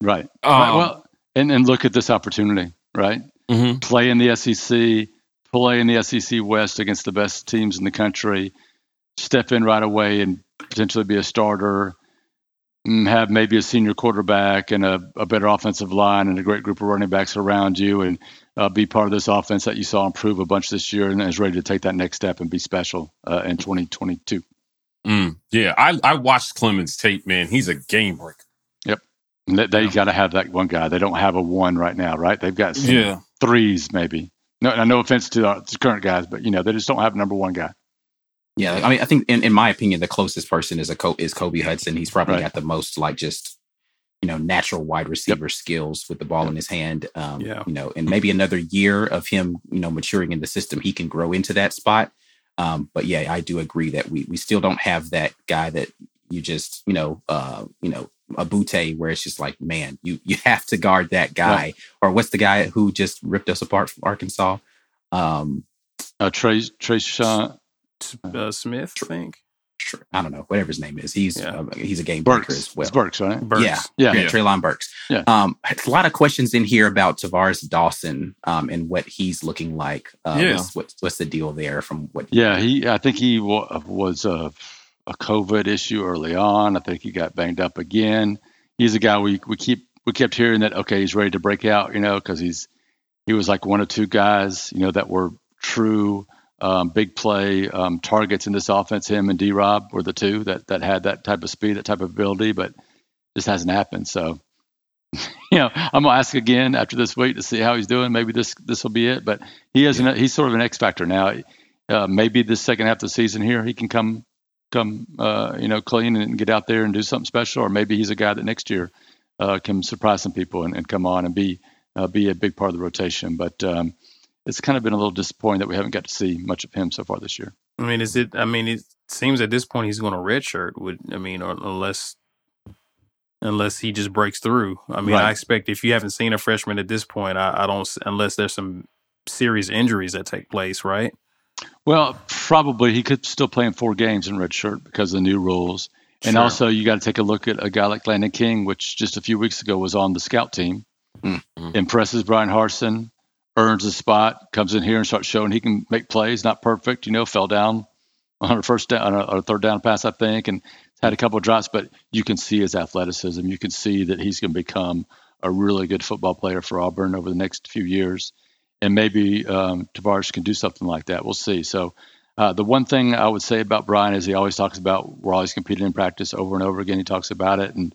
Right. Um, Right, well, and and look at this opportunity, right? mhm. play in the SEC, play in the SEC West against the best teams in the country, step in right away and potentially be a starter, mm, have maybe a senior quarterback and a, a better offensive line and a great group of running backs around you, and uh, be part of this offense that you saw improve a bunch this year and is ready to take that next step and be special uh, in 2022. Mm, yeah, I I watched Clemons tape, man. He's a game breaker. And they, they got to have that one guy. They don't have a one right now, right? They've got some threes maybe. No, no offense to, uh, to current guys, but you know they just don't have a number one guy. Yeah, I mean, I think in, in my opinion, the closest person is a Co- is Kobe Hudson. He's probably Right. got the most like just you know natural wide receiver skills with the ball in his hand. Um, Yeah. you know, and maybe another year of him, you know, maturing in the system, he can grow into that spot. Um, but yeah, I do agree that we we still don't have that guy that you just you know uh you know a Boutte where it's just like man you you have to guard that guy. Or what's the guy who just ripped us apart from Arkansas? Um Uh, Trey Trey Sean uh, Smith, I think. Tr- I don't know whatever his name is he's Yeah. uh, he's a game breaker Burks. as well It's Burks, right? Burks. Yeah. Yeah. yeah, Yeah. Treylon Burks. Yeah. Um, a lot of questions in here about Tar'Varish Dawson um, and what he's looking like. Uh, Yeah. what's, what's, what's the deal there from what? Yeah, he. I think he wa- was a, a COVID issue early on. I think he got banged up again. He's a guy we we keep we kept hearing that okay, he's ready to break out, you know, because he's he was like one or two guys, you know, that were true um, big play um, targets in this offense. Him and D Rob were the two that that had that type of speed, that type of ability, but just hasn't happened. So. You know, I'm gonna ask again after this week to see how he's doing. Maybe this this will be it, but he is an, he's sort of an X factor now uh, maybe the second half of the season here he can come come uh, you know clean and get out there and do something special or maybe he's a guy that next year uh, can surprise some people and, and come on and be uh, be a big part of the rotation but um, it's kind of been a little disappointing that we haven't got to see much of him so far this year I mean, is it? I mean, it seems at this point he's going to redshirt. Would I mean, or unless unless he just breaks through. I mean, I expect if you haven't seen a freshman at this point, I, I don't unless there's some serious injuries that take place, right? well probably he could still play in four games in red shirt because of the new rules and Sure. also you got to take a look at a guy like Landen King which just a few weeks ago was on the scout team Mm. Mhm. impresses Bryan Harsin earns a spot, comes in here and starts showing he can make plays. Not perfect, you know, fell down on a first down, on a, third down pass, I think, and had a couple of drops. But you can see his athleticism. You can see that he's going to become a really good football player for Auburn over the next few years, and maybe um, Tar'Varish can do something like that. We'll see. So. Uh, the one thing I would say about Bryan is he always talks about we're always competing in practice over and over again. He talks about it, and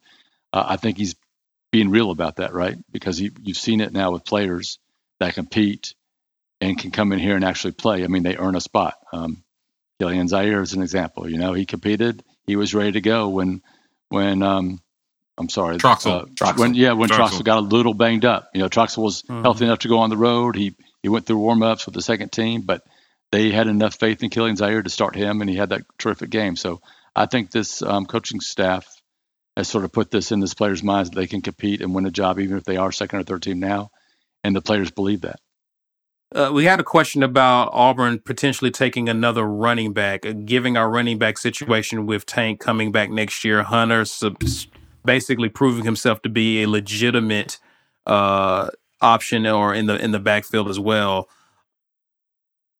uh, I think he's being real about that, right? Because you, you've seen it now with players that compete and can come in here and actually play. I mean, they earn a spot. Um, Kilian Zierer is an example. You know, he competed. He was ready to go when, when um, I'm sorry, Troxell. Uh, Troxell. When yeah, when Troxel. Troxell. got a little banged up. You know, Troxell was mm-hmm. healthy enough to go on the road. He he went through warm ups with the second team, but they had enough faith in Kilian Zierer to start him, and he had that terrific game. So I think this um, coaching staff has sort of put this in this players' minds that they can compete and win a job, even if they are second or third team now, and the players believe that. Uh, we had a question about Auburn potentially taking another running back, uh, giving our running back situation with Tank coming back next year. Hunter basically proving himself to be a legitimate uh, option or in the in the backfield as well.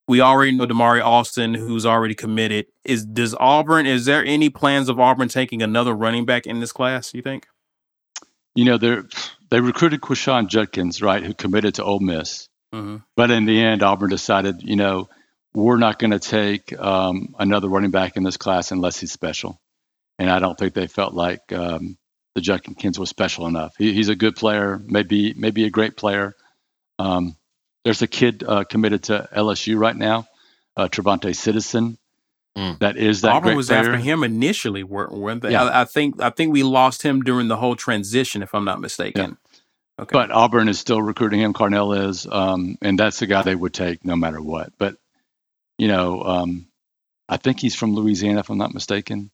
We already know Damari Alston, who's already committed. Is does Auburn? Is there any plans of Auburn taking another running back in this class? You think? You know, they they recruited Quinshon Judkins, right, who committed to Ole Miss. Mm-hmm. But in the end, Auburn decided, you know, we're not going to take um, another running back in this class unless he's special. And I don't think they felt like um, the Judkins was special enough. He, he's a good player, maybe maybe a great player. Um, there's a kid uh, committed to LSU right now, uh, Trevonte Citizen. Mm. That is that Auburn was player. after him initially, weren't they? Yeah. I, I, think I think we lost him during the whole transition, if I'm not mistaken. Yeah. Okay. But Auburn is still recruiting him. Carnell is, um, and that's the guy they would take no matter what. But you know, um, I think he's from Louisiana, if I'm not mistaken.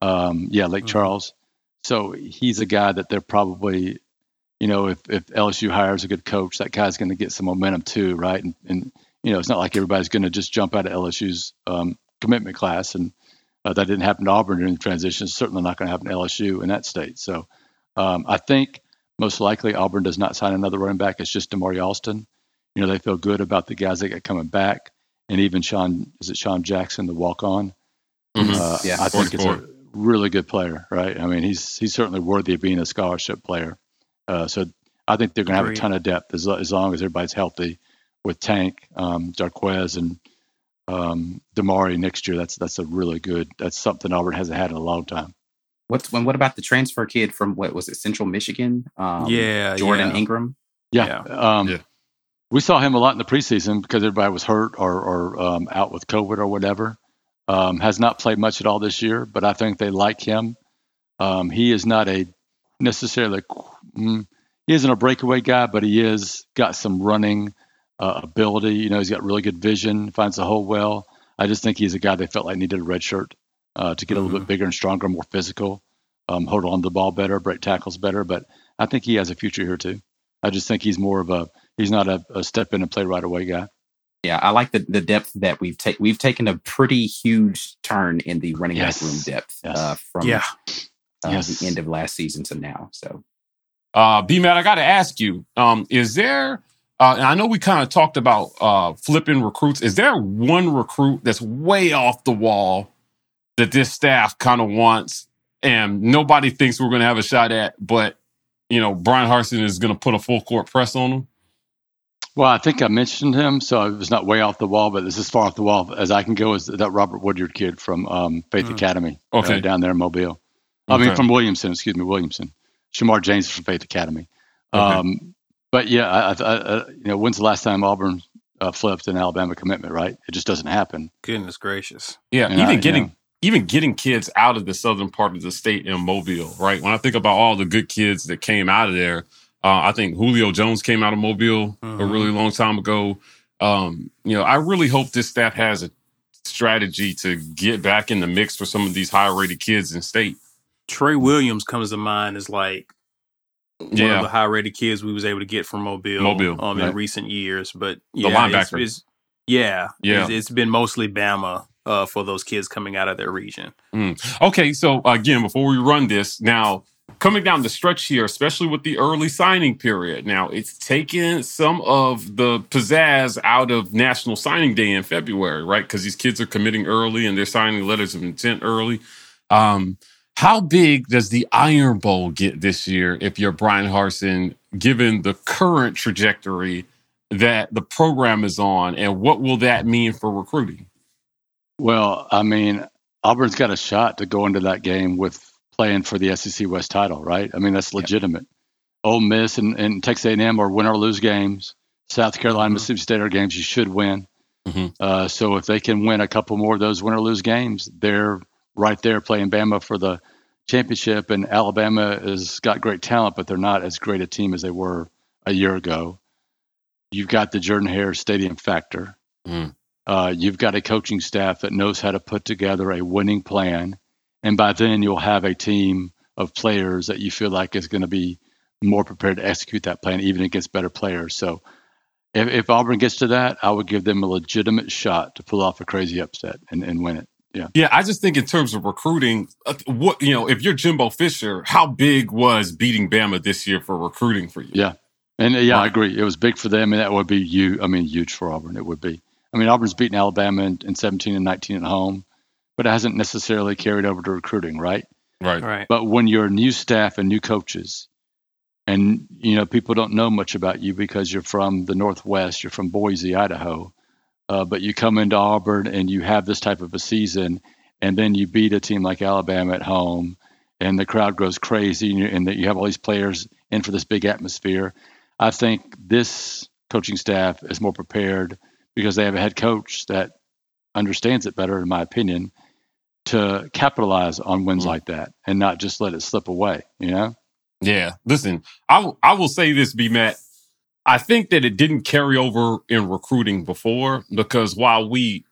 Um, yeah, Lake mm-hmm. Charles. So he's a guy that they're probably, you know, if if LSU hires a good coach, that guy's going to get some momentum too, right? And, and you know, it's not like everybody's going to just jump out of LSU's um, commitment class, and uh, that didn't happen to Auburn during the transition. It's certainly not going to happen to LSU in that state. So um, I think most likely, Auburn does not sign another running back. It's just Damari Alston. You know, they feel good about the guys that get coming back, and even Sean is it Sean Jackson, the walk on. Mm-hmm. Uh, yeah, I think it's a really good player, right? I mean, he's he's certainly worthy of being a scholarship player. Uh, so I think they're going to have a ton of depth as, as long as everybody's healthy with Tank, um, Jarquez, and um, Damari next year. That's that's a really good. That's something Auburn hasn't had in a long time. What's when? What about the transfer kid from what was it? Central Michigan. Um, yeah, Jordan yeah. Ingram. Yeah, yeah. Um, yeah. We saw him a lot in the preseason because everybody was hurt or, or um, out with COVID or whatever. Um, has not played much at all this year, but I think they like him. Um, he is not a necessarily mm, he isn't a breakaway guy, but he is got some running uh, ability. You know, he's got really good vision, finds the hole well. I just think he's a guy they felt like needed a red shirt uh, to get a little bit mm-hmm. bigger and stronger, more physical, um, hold on to the ball better, break tackles better. But I think he has a future here too. I just think he's more of a he's not a, a step in and play right away guy. Yeah, I like the, the depth that we've taken. We've taken a pretty huge turn in the running yes. back room depth yes. uh, from yeah. Uh, yes. the end of last season to now. So, uh, B man, I got to ask you: um, Is there? Uh, and I know we kind of talked about uh, flipping recruits. Is there one recruit that's way off the wall that this staff kind of wants and nobody thinks we're going to have a shot at, but you know, Bryan Harsin is going to put a full court press on them? Well, I think I mentioned him, so it was not way off the wall, but this is far off the wall as I can go. Is that Robert Woodyard kid from um, Faith mm. Academy? Uh, okay, uh, down there in Mobile. Okay. I mean, from Williamson. Excuse me, Williamson. Shemar James from Faith Academy. Okay. Um, but yeah, I, I, I, you know, when's the last time Auburn uh, flipped an Alabama commitment? Right, it just doesn't happen. Goodness gracious! Yeah, and even getting. You know, even getting kids out of the southern part of the state in Mobile, right? When I think about all the good kids that came out of there, uh, I think Julio Jones came out of Mobile mm-hmm. a really long time ago. Um, you know, I really hope this staff has a strategy to get back in the mix for some of these high rated kids in state. Trey Williams comes to mind as like one yeah. of the high rated kids we was able to get from Mobile, Mobile um, right. in recent years. But yeah, the linebacker. It's, it's, yeah, yeah. It's, it's been mostly Bama uh, for those kids coming out of their region. Mm. Okay, so again, before we run this, now coming down the stretch here, especially with the early signing period. Now, it's taken some of the pizzazz out of National Signing Day in February, right? Because these kids are committing early and they're signing letters of intent early. Um, how big does the Iron Bowl get this year if you're Bryan Harsin, given the current trajectory that the program is on, and what will that mean for recruiting? Well, I mean, Auburn's got a shot to go into that game with playing for the SEC West title, right? I mean, that's legitimate. Yep. Ole Miss and, and Texas A&M are win or lose games. South Carolina, mm-hmm. Mississippi State are games you should win. Mm-hmm. Uh, so if they can win a couple more of those win or lose games, they're right there playing Bama for the championship. And Alabama has got great talent, but they're not as great a team as they were a year ago. You've got the Jordan Hare Stadium factor. Mm. Uh, you've got a coaching staff that knows how to put together a winning plan and by then you'll have a team of players that you feel like is going to be more prepared to execute that plan, even against better players. So, if, if Auburn gets to that, I would give them a legitimate shot to pull off a crazy upset and, and win it. Yeah. Yeah. I just think in terms of recruiting, uh, what, you know, if you're Jimbo Fisher, how big was beating Bama this year for recruiting for you? Yeah. And uh, yeah, right. I agree. It was big for them, and that would be you. I mean, huge for Auburn. It would be. I mean, Auburn's beaten Alabama in, in 17 and 19 at home but it hasn't necessarily carried over to recruiting, right? Right. Right. But when you're new staff and new coaches, and you know people don't know much about you because you're from the Northwest, you're from Boise, Idaho, uh, but you come into Auburn and you have this type of a season, and then you beat a team like Alabama at home, and the crowd goes crazy, and, and that you have all these players in for this big atmosphere. I think this coaching staff is more prepared because they have a head coach that understands it better, in my opinion, to capitalize on wins mm. like that and not just let it slip away, you know? Yeah. Listen, I, w- I will say this, B Matt. I think that it didn't carry over in recruiting before because while we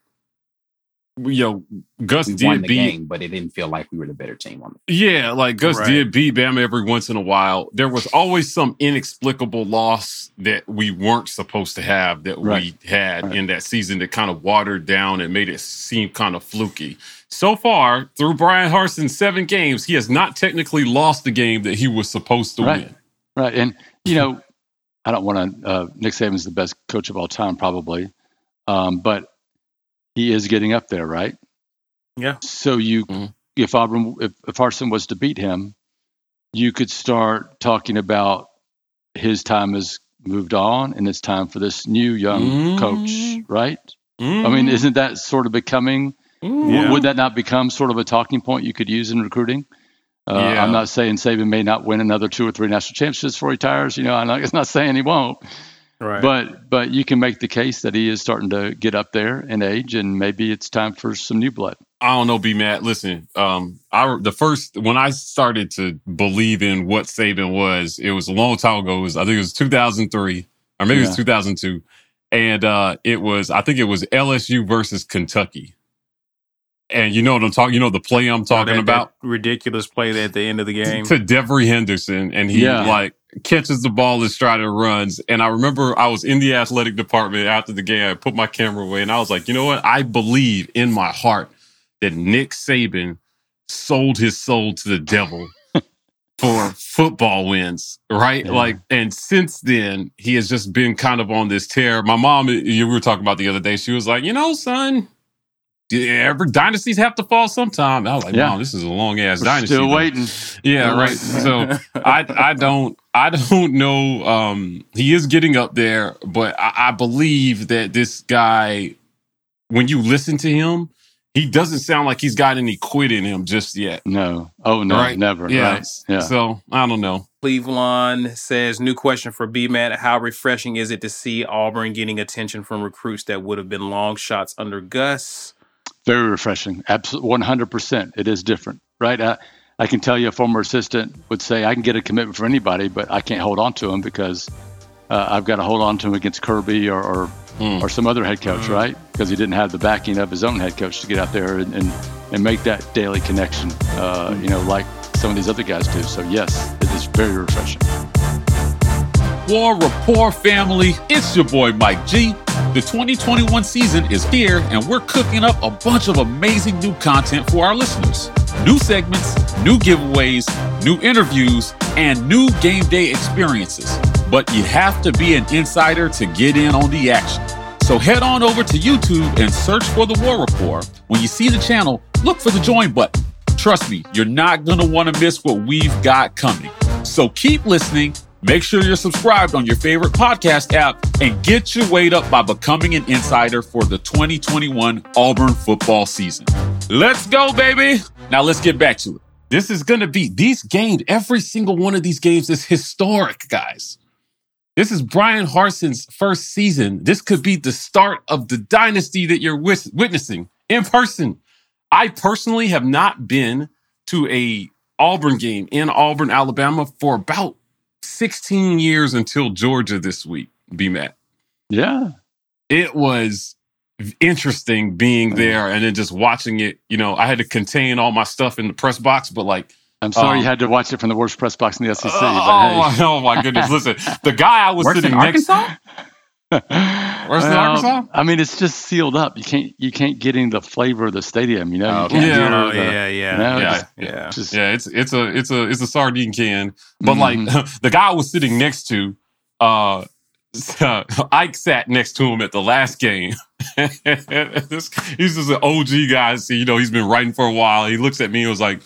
you know, Gus we did beat, game, but it didn't feel like we were the better team on the Yeah, like Gus right. did beat Bama every once in a while. There was always some inexplicable loss that we weren't supposed to have that right. we had right. in that season that kind of watered down and made it seem kind of fluky. So far, through Bryan Harsin's seven games, he has not technically lost the game that he was supposed to right. win. Right. And, you know, I don't want to, uh, Nick Saban's the best coach of all time, probably. Um, but he is getting up there, right? Yeah. So you, mm-hmm. if Auburn, if, if Harsin was to beat him, you could start talking about his time has moved on and it's time for this new young mm-hmm. coach, right? Mm-hmm. I mean, mm-hmm. isn't that sort of becoming? Yeah. Would that not become sort of a talking point you could use in recruiting? Uh, yeah. I'm not saying Saban may not win another two or three national championships before he retires. You know, I'm not, I'm not saying he won't. Right. But but you can make the case that he is starting to get up there in age, and maybe it's time for some new blood. I don't know, B Matt. Listen, um, I the first when I started to believe in what Saban was, it was a long time ago. It was I think it was 2003 or maybe yeah. it was 2002, and uh, it was I think it was LSU versus Kentucky. And you know what I'm talking. You know the play I'm talking that, about. That ridiculous play at the end of the game to Devery Henderson, and he yeah. like catches the ball and Strider runs. And I remember I was in the athletic department after the game. I put my camera away, and I was like, you know what? I believe in my heart that Nick Saban sold his soul to the devil for football wins, right? Yeah. Like, and since then, he has just been kind of on this tear. My mom, you were talking about the other day, she was like, you know, son, every dynasties have to fall sometime. I was like, yeah. wow, this is a long ass dynasty. Still waiting. Yeah, right. so I I don't I don't know. Um, he is getting up there, but I, I believe that this guy, when you listen to him, he doesn't sound like he's got any quit in him just yet. No. Oh no, right? never. Yeah. Right. yeah. So I don't know. Cleveland says, new question for B Matt. How refreshing is it to see Auburn getting attention from recruits that would have been long shots under Gus? Very refreshing. Absolutely, one hundred percent. It is different, right? I, I can tell you, a former assistant would say, I can get a commitment for anybody, but I can't hold on to him because uh, I've got to hold on to him against Kirby or or, mm. or some other head coach, mm. right? Because he didn't have the backing of his own head coach to get out there and and, and make that daily connection, uh, you know, like some of these other guys do. So yes, it is very refreshing. War Rapport family, it's your boy Mike G The 2021 season is here, and we're cooking up a bunch of amazing new content for our listeners. New segments, new giveaways, new interviews, and new game day experiences. But you have to be an insider to get in on the action. So head on over to YouTube and search for The War Rapport. When you see the channel, look for the join button. Trust me, you're not going to want to miss what we've got coming. So keep listening. Make sure you're subscribed on your favorite podcast app and get your weight up by becoming an insider for the 2021 Auburn football season. Let's go, baby. Now let's get back to it. This is going to be these games. Every single one of these games is historic, guys. This is Bryan Harsin's first season. This could be the start of the dynasty that you're witnessing in person. I personally have not been to a Auburn game in Auburn, Alabama for about 16 years until Georgia this week, B Matt. Yeah. It was interesting being there and then just watching it. You know, I had to contain all my stuff in the press box, but like, I'm sorry Um, you had to watch it from the worst press box in the SEC. oh, hey. oh my goodness. Listen, the guy I was Works in sitting next Arkansas? Where's the Arkansas? I mean, it's just sealed up. You can't you can't get in the flavor of the stadium. You know, Oh, you can't yeah. Oh, the- yeah, you yeah. know, Yeah, it's yeah. just- Yeah, it's it's a it's a it's a sardine can. But like Mhm. the guy I was sitting next to, uh Ike sat next to him at the last game. this, he's just an OG guy. So, you know, he's been writing for a while. He looks at me and was like,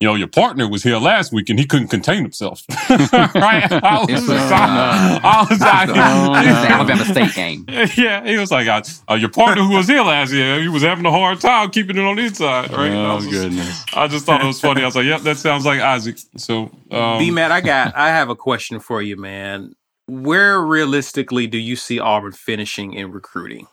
you know, your partner was here last week and he couldn't contain himself. right? I was, This was, just- uh, I was like, This is the no. Alabama State game. yeah, he was like, uh, uh, your partner who was here last year, he was having a hard time keeping it on the inside, right? I Oh was just- goodness. I just thought it was funny. I was like, "Yep, that sounds like Isaac." So, um, B Matt, I got I have a question for you, man. Where realistically do you see Auburn finishing in recruiting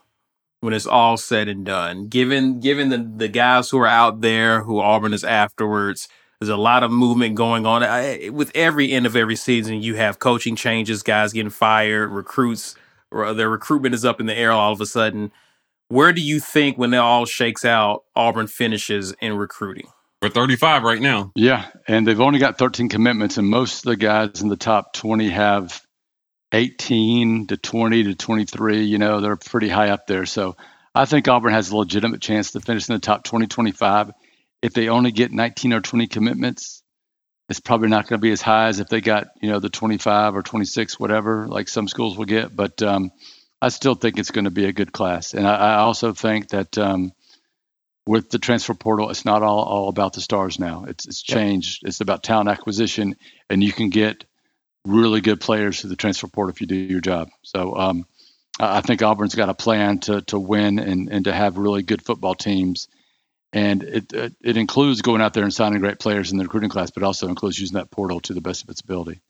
when it's all said and done? Given given the the guys who are out there who Auburn is afterwards, there's a lot of movement going on. I, with every end of every season, you have coaching changes, guys getting fired, recruits, or their recruitment is up in the air all of a sudden. Where do you think, when it all shakes out, Auburn finishes in recruiting? we're 35 right now. Yeah, and they've only got 13 commitments, and most of the guys in the top 20 have 18 to 20 to 23. You know, they're pretty high up there. So I think Auburn has a legitimate chance to finish in the top 20, 25. If they only get 19 or 20 commitments, it's probably not going to be as high as if they got, you know, the 25 or 26, whatever, like some schools will get. But um, I still think it's going to be a good class. And I, I also think that. Um, with the transfer portal, it's not all, all about the stars now. It's it's changed. It's about talent acquisition, and you can get really good players through the transfer portal if you do your job. So um, I think Auburn's got a plan to to win and and to have really good football teams, and it it, it includes going out there and signing great players in the recruiting class, but also includes using that portal to the best of its ability.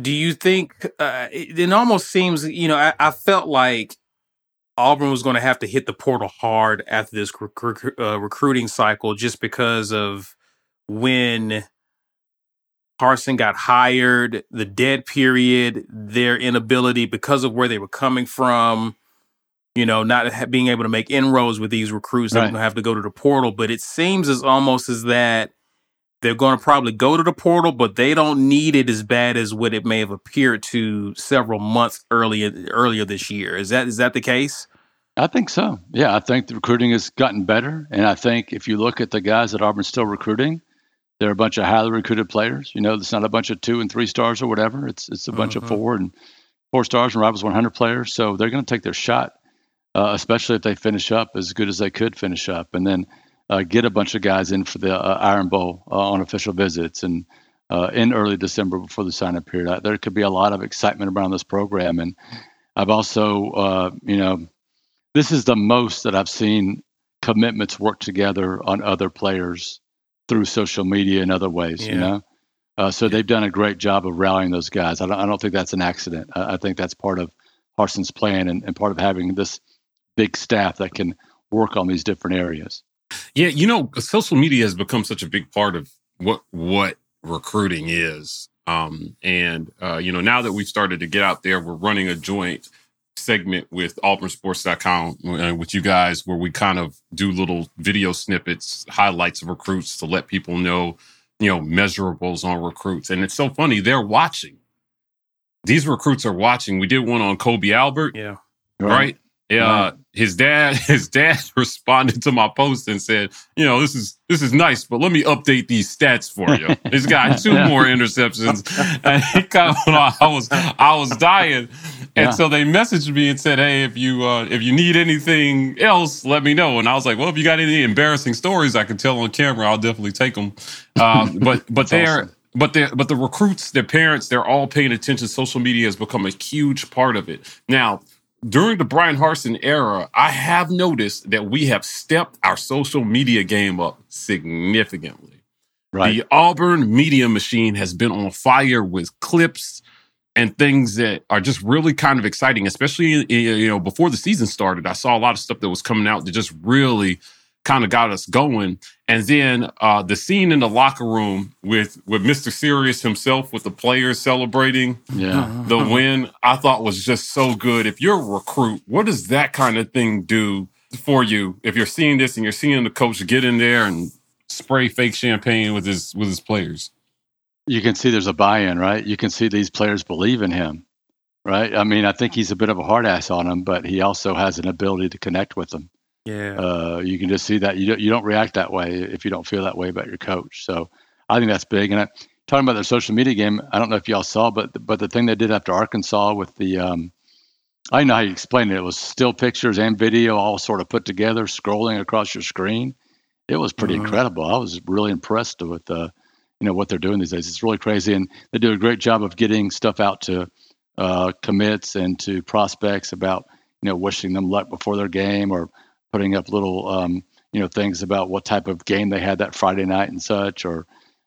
Do you think uh, it, it almost seems, you know, I, I felt like Auburn was going to have to hit the portal hard after this rec- rec- uh, recruiting cycle just because of when Harsin got hired, the dead period, their inability because of where they were coming from, you know, not ha- being able to make inroads with these recruits. They're Right. going to have to go to the portal. But it seems as almost as that they're going to probably go to the portal, but they don't need it as bad as what it may have appeared to several months earlier earlier this year. Is that is that the case? I think so. Yeah, I think the recruiting has gotten better, and I think if you look at the guys that Auburn's still recruiting, they're a bunch of highly recruited players. You know, it's not a bunch of two and three stars or whatever. It's it's a bunch Mhm. of four and four stars and rivals 100 players. So they're going to take their shot, uh, especially if they finish up as good as they could finish up, and then uh, get a bunch of guys in for the uh, Iron Bowl uh, on official visits and uh, in early December before the sign-up period. Uh, There could be a lot of excitement around this program, and I've also, uh, you know, this is the most that I've seen commitments work together on other players through social media and other ways. Yeah. You know, uh, so they've done a great job of rallying those guys. I don't, I don't think that's an accident. I, I think that's part of Harsin's plan and, and part of having this big staff that can work on these different areas. Yeah, you know, social media has become such a big part of what what recruiting is. Um, and uh, you know, now that we've started to get out there, we're running a joint segment with AuburnSports.com uh, with you guys, where we kind of do little video snippets, highlights of recruits to let people know, you know, measurables on recruits. And it's so funny; they're watching. These recruits are watching. We did one on Kobe Albert. Yeah. right? Yeah, uh, his dad, his dad responded to my post and said, "You know, this is this is nice, but let me update these stats for you. He's got two more interceptions." And he kind of, I was, I was dying, and so they messaged me and said, "Hey, if you uh, if you need anything else, let me know." And I was like, "Well, if you got any embarrassing stories I can tell on camera, I'll definitely take them." Um, but but they're awesome. but the but the recruits, their parents, they're all paying attention. Social media has become a huge part of it. Now, during the Bryan Harsin era, I have noticed that we have stepped our social media game up significantly. Right. The Auburn media machine has been on fire with clips and things that are just really kind of exciting, especially you know before the season started. I saw a lot of stuff that was coming out that just really kind of got us going. And then uh, the scene in the locker room with with Mr. Serious himself with the players celebrating yeah. the win, I thought was just so good. If you're a recruit, what does that kind of thing do for you? If you're seeing this and you're seeing the coach get in there and spray fake champagne with his with his players. You can see there's a buy-in, right? You can see these players believe in him, right? I mean, I think he's a bit of a hard ass on them, but he also has an ability to connect with them. Yeah. Uh, you can just see that you don't, you don't react that way if you don't feel that way about your coach. So I think that's big. And I, talking about their social media game, I don't know if y'all saw, but but the thing they did after Arkansas with the um, I know how you explained it. It was still pictures and video all sort of put together, scrolling across your screen. It was pretty Mhm. incredible. I was really impressed with uh, you know what they're doing these days. It's really crazy, and they do a great job of getting stuff out to uh, commits and to prospects about you know wishing them luck before their game or putting up little um, you know things about what type of game they had that Friday night and such. Or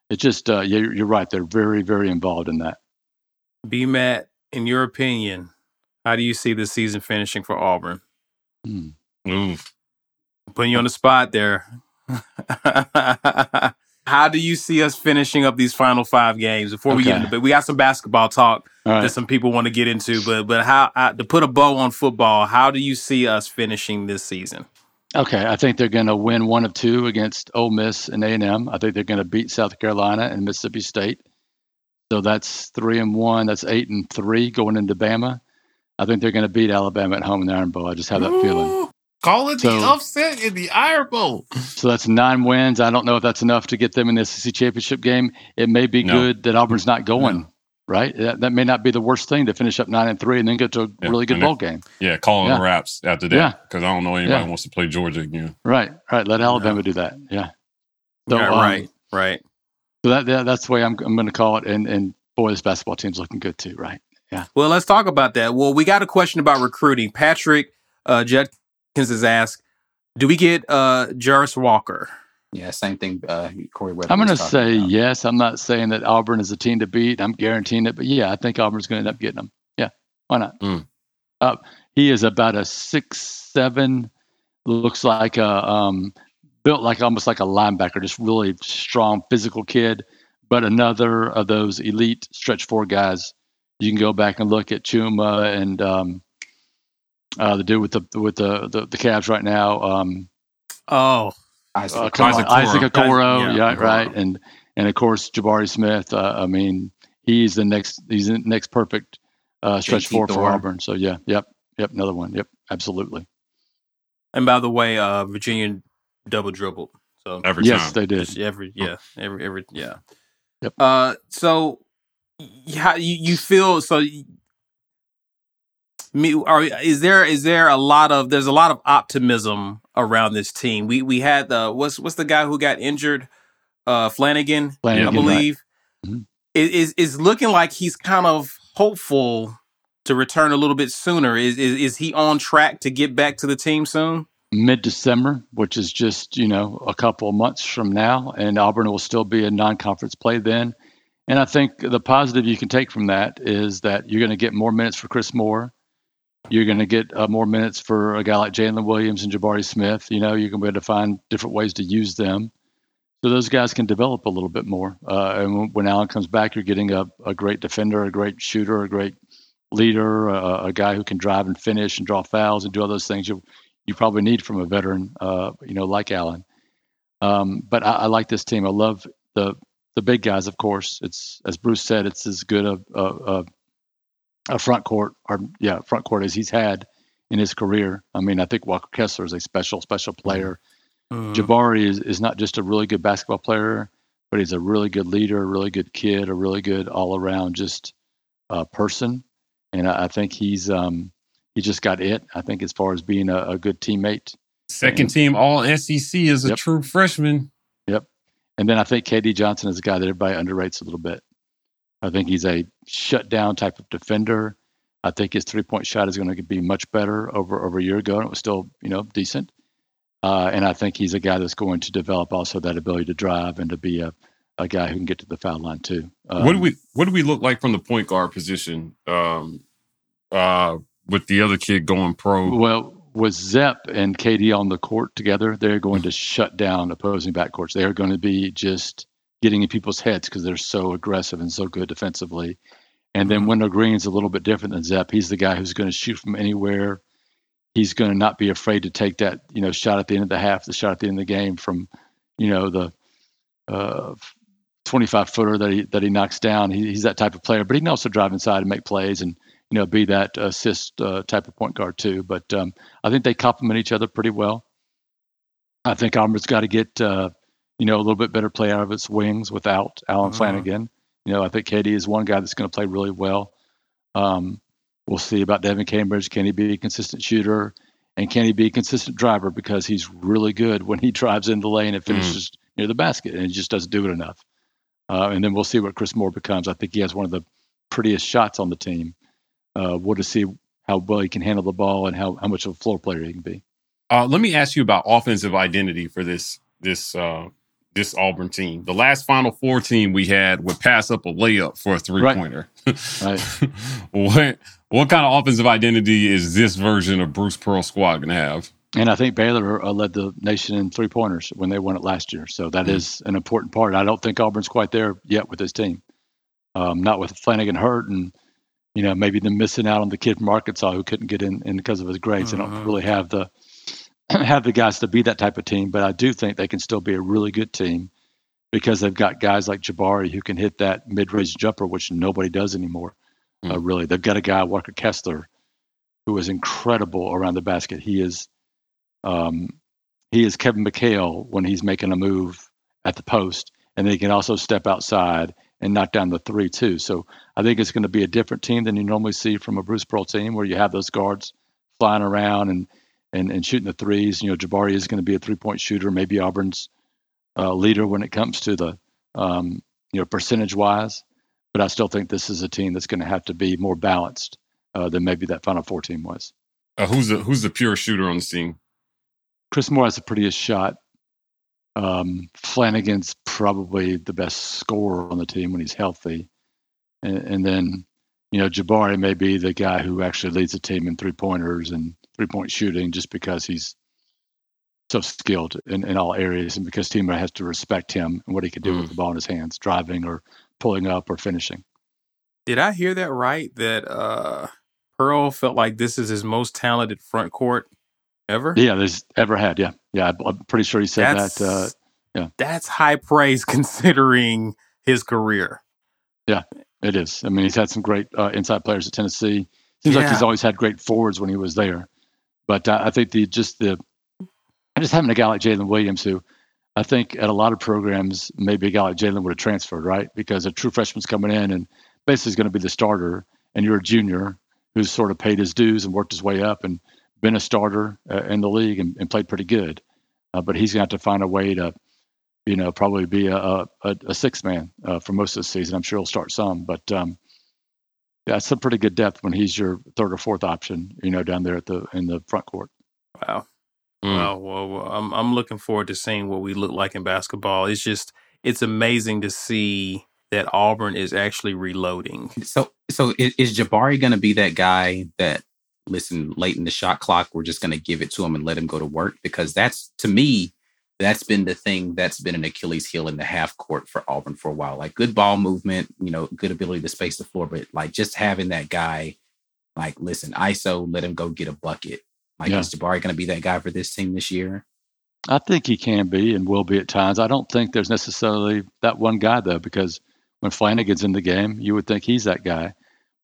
it's just uh, you're, you're right. They're very very involved in that. B Matt, in your opinion, how do you see the season finishing for Auburn? Hmm. Oof. Putting you on the spot there. how do you see us finishing up these final five games before we get Okay. into? But we got some basketball talk All that some people want to get into. But but how uh, to put a bow on football? How do you see us finishing this season? Okay, I think they're going to win one of two against Ole Miss and A and M. I think they're going to beat South Carolina and Mississippi State. So that's three and one. That's eight and three going into Bama. I think they're going to beat Alabama at home in the Iron Bowl. I just have that feeling. Ooh, Call it So- the upset in the Iron Bowl. So that's nine wins. I don't know if that's enough to get them in the SEC championship game. It may be No. good that Auburn's not going. Right, that, that may not be the worst thing to finish up nine and three and then get to a Yeah, really good and it- bowl game. Yeah, calling Yeah. the raps after that Yeah. because I don't know anybody Yeah. wants to play Georgia again. Right, right. Let Alabama do that. Yeah. So, Yeah, um, right, right. So that, that that's the way I'm I'm going to call it. And and boy, this basketball team's looking good too. Right. Yeah. Well, let's talk about that. Well, we got a question about recruiting. Patrick uh, Judkins has asked, "Do we get uh, Jarace Walker?" Yeah, same thing. Uh, Corey Webber. I'm going to say about. yes. I'm not saying that Auburn is a team to beat. I'm guaranteeing it, but yeah, I think Auburn's going to end up getting him. Yeah, why not? Mm. Uh, he is about a six seven. Looks like a um, built like almost like a linebacker, just really strong physical kid. But another of those elite stretch four guys. You can go back and look at Chuma and um, uh, the dude with the with the the, the Cavs right now. Um, Oh, Isaac uh, come Isaac on, Isaac Okoro. Okoro, Yeah, yeah, Okoro. right, and and of course Jabari Smith. Uh, I mean, he's the next he's the next perfect uh, stretch four for Thor. Auburn. So yeah, yep, yep, another one. Yep, absolutely. and by the way, uh, Virginia double dribbled. So Every yes, time. they did. Just every yeah every every yeah Yep. uh so y- how you, you feel so y- me are is there is there a lot of there's a lot of optimism around this team we we had the what's what's the guy who got injured uh flanagan, Flanagan, i right. believe Mhm. it is is looking like he's kind of hopeful to return a little bit sooner is, is is he on track to get back to the team soon Mid December, which is just you know a couple of months from now, and Auburn will still be a non-conference play then. And I think the positive you can take from that is that you're going to get more minutes for Chris Moore. You're going to get uh, more minutes for a guy like Jalen Williams and Jabari Smith. You know, you're going to be able to find different ways to use them. So those guys can develop a little bit more. Uh, and when- Allen comes back, you're getting a, a great defender, a great shooter, a great leader, a, a guy who can drive and finish and draw fouls and do all those things you you probably need from a veteran, uh, you know, like Allen. Um, but I, I like this team. I love the the big guys. Of course, it's as Bruce said, it's as good a a, a, a front court or yeah front court as he's had in his career. I mean, I think Walker Kessler is a special, special player. Mhm. Jabari is, is not just a really good basketball player, but he's a really good leader, a really good kid, a really good all around just uh, person. And I, I think he's um, he just got it. I think as far as being a, a good teammate. Second team All SEC is a true freshman. Yep. And then I think KD Johnson is a guy that everybody underrates a little bit. I think he's a shutdown type of defender. I think his three point shot is going to be much better over over a year ago, and it was still you know decent. Uh, and I think he's a guy that's going to develop also that ability to drive and to be a, a guy who can get to the foul line too. Um, what do we what do we look like from the point guard position? Um, uh, with the other kid going pro. Well, with Zep and KD on the court together, they're going to shut down opposing backcourts. They are going to be just getting in people's heads because they're so aggressive and so good defensively. And then Wendell Green's a little bit different than Zep. He's the guy who's going to shoot from anywhere. He's going to not be afraid to take that, you know, shot at the end of the half, the shot at the end of the game from, you know, the uh, 25 footer that he that he knocks down. He, he's that type of player, but he can also drive inside and make plays and you know be that assist uh, type of point guard too. But um, I think they complement each other pretty well. I think Auburn's got to get uh, you know a little bit better play out of its wings without Allen Mhm. Flanagan. You know, I think KD is one guy that's going to play really well. Um, we'll see about Devin Cambridge. Can he be a consistent shooter? And can he be a consistent driver? Because he's really good when he drives in the lane and finishes near the basket, and he just doesn't do it enough. Uh, and then we'll see what Chris Moore becomes. I think he has one of the prettiest shots on the team. Uh, we'll just see how well he can handle the ball and how, how much of a floor player he can be. Uh, let me ask you about offensive identity for this this uh, this Auburn team. The last Final Four team we had would pass up a layup for a three pointer. Right. what what kind of offensive identity is this version of Bruce Pearl squad going to have? And I think Baylor uh, led the nation in three pointers when they won it last year. So that is an important part. I don't think Auburn's quite there yet with this team. Um, not with Flanagan hurt and, you know, maybe them missing out on the kid from Arkansas who couldn't get in, in because of his grades. They don't Mhm. really have the have the guys to be that type of team. But I do think they can still be a really good team because they've got guys like Jabari who can hit that mid range jumper, which nobody does anymore. Uh, really, they've got a guy Walker Kessler who is incredible around the basket. He is um, he is Kevin McHale when he's making a move at the post, and then he can also step outside and knock down the three too. So I think it's going to be a different team than you normally see from a Bruce Pearl team, where you have those guards flying around and and, and shooting the threes. You know, Jabari is going to be a three point shooter, maybe Auburn's uh, leader when it comes to the um, you know percentage wise. But I still think this is a team that's going to have to be more balanced uh, than maybe that Final Four team was. Uh, who's the who's the pure shooter on the team? Chris Moore has the prettiest shot. Um, Flanagan's probably the best scorer on the team when he's healthy, and, and then you know Jabari may be the guy who actually leads the team in three pointers and three point shooting, just because he's so skilled in, in all areas, and because team has to respect him and what he can do with the ball in his hands, driving or pulling up or finishing. Did I hear that right? That uh Pearl felt like this is his most talented front court ever. Yeah, there's ever had. Yeah, yeah, I'm pretty sure he said That's that. Uh, yeah. That's high praise considering his career. Yeah, it is. I mean, he's had some great uh, inside players at Tennessee. Seems like he's always had great forwards when he was there. But uh, I think the just the just having a guy like Jalen Williams, who I think at a lot of programs, maybe a guy like Jalen would have transferred, right? Because a true freshman's coming in and basically is going to be the starter, and you're a junior who's sort of paid his dues and worked his way up and been a starter uh, in the league and, and played pretty good. Uh, but he's going to have to find a way to, you know, probably be a, a, a six man uh, for most of the season. I'm sure he'll start some, but um, yeah, it's some pretty good depth when he's your third or fourth option, you know, down there at the in the front court. Wow. Mm. Well, well, well, I'm I'm looking forward to seeing what we look like in basketball. It's just it's amazing to see that Auburn is actually reloading. So, so is, is Jabari going to be that guy that listen late in the shot clock? We're just going to give it to him and let him go to work because that's to me that's been the thing that's been an Achilles heel in the half court for Auburn for a while. Like good ball movement, you know, good ability to space the floor, but like just having that guy, like listen, ISO, let him go get a bucket. Like Yeah. is Jabari going to be that guy for this team this year? I think he can be and will be at times. I don't think there's necessarily that one guy though, because when Flanagan's in the game, you would think he's that guy.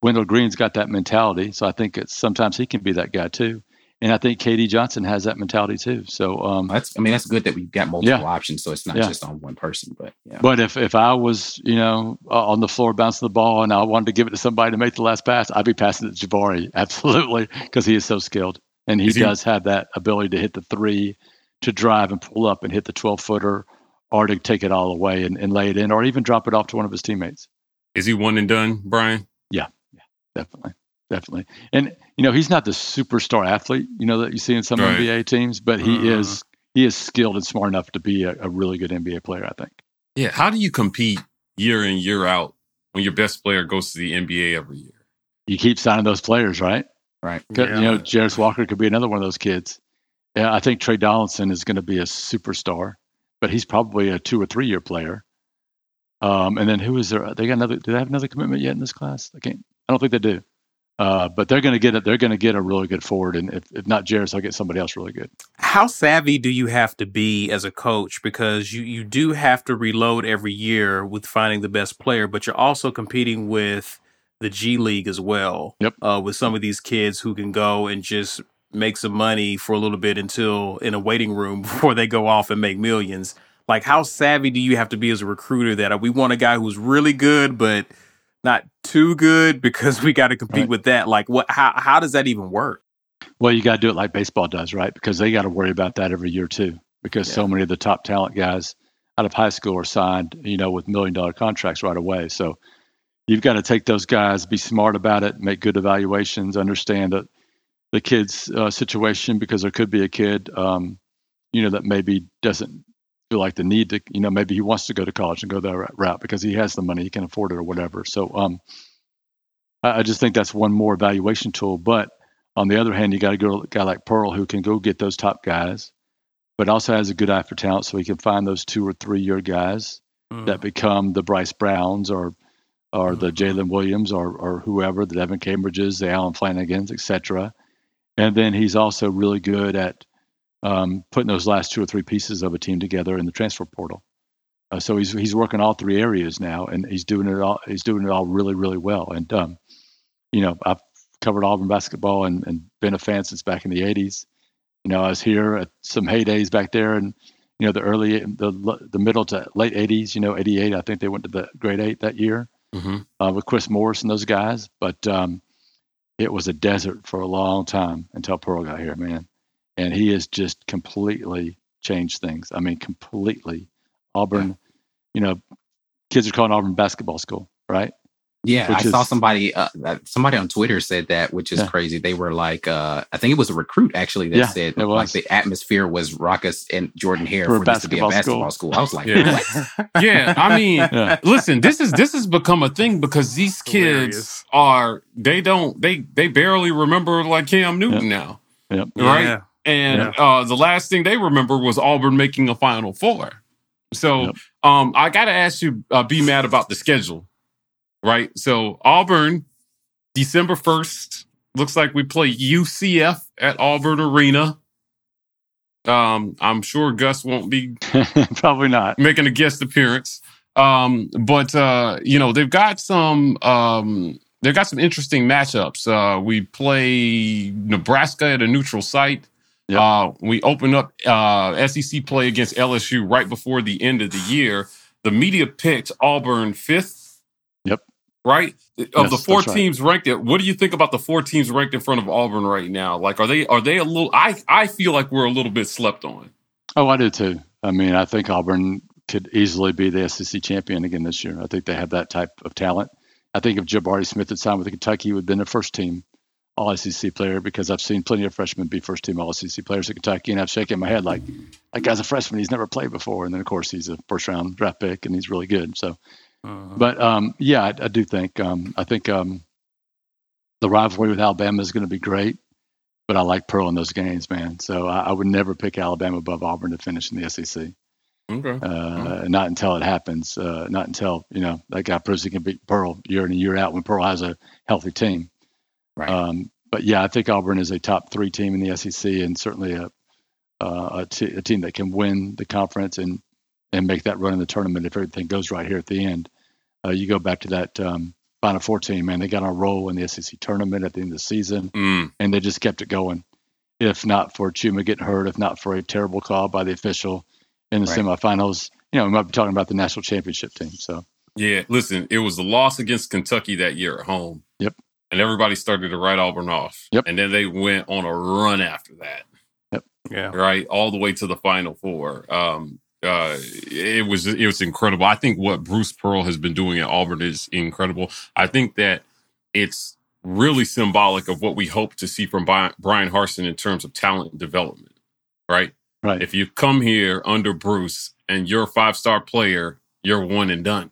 Wendell Green's got that mentality, so I think it's sometimes he can be that guy too. And I think KD Johnson has that mentality too. So um, That's I mean that's good that we've got multiple Yeah. options, so it's not Yeah. just on one person. But yeah, But if if I was, you know, uh, on the floor bouncing the ball and I wanted to give it to somebody to make the last pass, I'd be passing it to Jabari, absolutely, because he is so skilled and he he- does have that ability to hit the three, to drive and pull up and hit the twelve footer, or to take it all away and, and lay it in, or even drop it off to one of his teammates. Is he one and done, Bryan? Yeah, yeah, definitely, definitely. And you know, he's not the superstar athlete, you know, that you see in some Right. NBA teams, but he Mhm. is he is skilled and smart enough to be a, a really good NBA player. I think. Yeah. How do you compete year in, year out when your best player goes to the NBA every year? You keep signing those players, right? Right. Yeah. You know, Jarace Walker could be another one of those kids. Yeah, I think Tre Donaldson is going to be a superstar, but he's probably a two or three year player. Um, and then who is there? They got another. Do they have another commitment yet in this class? I can't. I don't think they do. Uh, but they're going to get it. They're going to get a really good forward, and if, if not Jarace, they'll get somebody else really good. How savvy do you have to be as a coach? Because you, you do have to reload every year with finding the best player, but you're also competing with the G League as well. Yep. Uh, with some of these kids who can go and just make some money for a little bit until in a waiting room before they go off and make millions. Like, how savvy do you have to be as a recruiter that uh, we want a guy who's really good, but not too good because we got to compete Right. with that? Like, what? How how does that even work? Well, you got to do it like baseball does, right? Because they got to worry about that every year too. Because so many of the top talent guys out of high school are signed, you know, with million dollar contracts right away. So you've got to take those guys, be smart about it, make good evaluations, understand that the kid's uh, situation because there could be a kid, um, you know, that maybe doesn't feel like the need to, you know, maybe he wants to go to college and go that route because he has the money, he can afford it or whatever. So um, I, I just think that's one more evaluation tool. But on the other hand, you got to go to a guy like Pearl who can go get those top guys, but also has a good eye for talent, so he can find those two or three year guys Mm. that become the Bryce Browns or or the Jalen Williams or or whoever, the Devin Cambridges, the Allen Flanagans, etc. And then he's also really good at um, putting those last two or three pieces of a team together in the transfer portal. Uh, so he's he's working all three areas now, and he's doing it all. He's doing it all really, really well. And um, you know, I've covered Auburn basketball and, and been a fan since back in the '80s. You know, I was here at some heydays back there, and you know, the early, the the middle to late '80s. You know, '88. I think they went to the grade eight that year Mm-hmm. uh, with Chris Morris and those guys. But um, it was a desert for a long time until Pearl got here, man. And he has just completely changed things. I mean, completely. Auburn, you know, kids are calling Auburn basketball school, right? Yeah, Which I saw somebody uh, somebody on Twitter said that, which is Yeah. crazy. They were like, uh, I think it was a recruit actually that Yeah, said like the atmosphere was Raucous and Jordan Hare For for, this to be a basketball basketball school. school. I was like, Yeah. what? Yeah, I mean, Yeah. listen, this is this has become a thing because these kids Hilarious. are they don't they they barely remember like Cam Newton now, Yep. Right? Yeah. And uh, the last thing they remember was Auburn making a Final Four. So Yep. um, I got to ask you, uh, B Matt about the schedule, right? So Auburn, December first, looks like we play UCF at Auburn Arena. Um, I'm sure Gus won't be Probably not. making a guest appearance. Um, but uh, you know, they've got some um they've got some interesting matchups. Uh we play Nebraska at a neutral site. Uh we open up uh SEC play against LSU right before the end of the year. The media picked Auburn fifth. Yep. Right? Of Yes, the four that's right. teams ranked at what do you think about the four teams ranked in front of Auburn right now? Like are they are they a little I I feel like we're a little bit slept on. Oh, I do too. I mean, I think Auburn could easily be the SEC champion again this year. I think they have that type of talent. I think if Jabari Smith had signed with Kentucky, he would have been a first team All SEC player because I've seen plenty of freshmen be first team All SEC players at Kentucky, and I've shaken my head like, that guy's a freshman. He's never played before, and then of course he's a first round draft pick, and he's really good. So, Uh-huh. but um, yeah, I, I do think um, I think um, the rivalry with Alabama is going to be great. But I like Pearl in those games, man. So I, I would never pick Alabama above Auburn to finish in the SEC. Okay. Uh, not until it happens. Uh, not until you know that guy proves he can beat Pearl year in and year out when Pearl has a healthy team. Right. Um, but yeah, I think Auburn is a top three team in the SEC and certainly a uh, a, t- a team that can win the conference and and make that run in the tournament if everything goes right here at the end. Uh, you go back to that um, Final Four team, man. They got on a roll in the SEC tournament at the end of the season Mm. and they just kept it going. if not for Chuma getting hurt, if not for a terrible call by the official in the Right. semifinals. You know, we might be talking about the national championship team. So Yeah, listen, it was the loss against Kentucky that year at home. Yep. And everybody started to write Auburn off. Yep. And then they went on a run after that. Yeah. right all the way to the final four um uh it was it was incredible i think what bruce pearl has been doing at auburn is incredible i think that it's really symbolic of what we hope to see from bryan harsin in terms of talent development right right, if you come here under bruce and you're a five star player you're one and done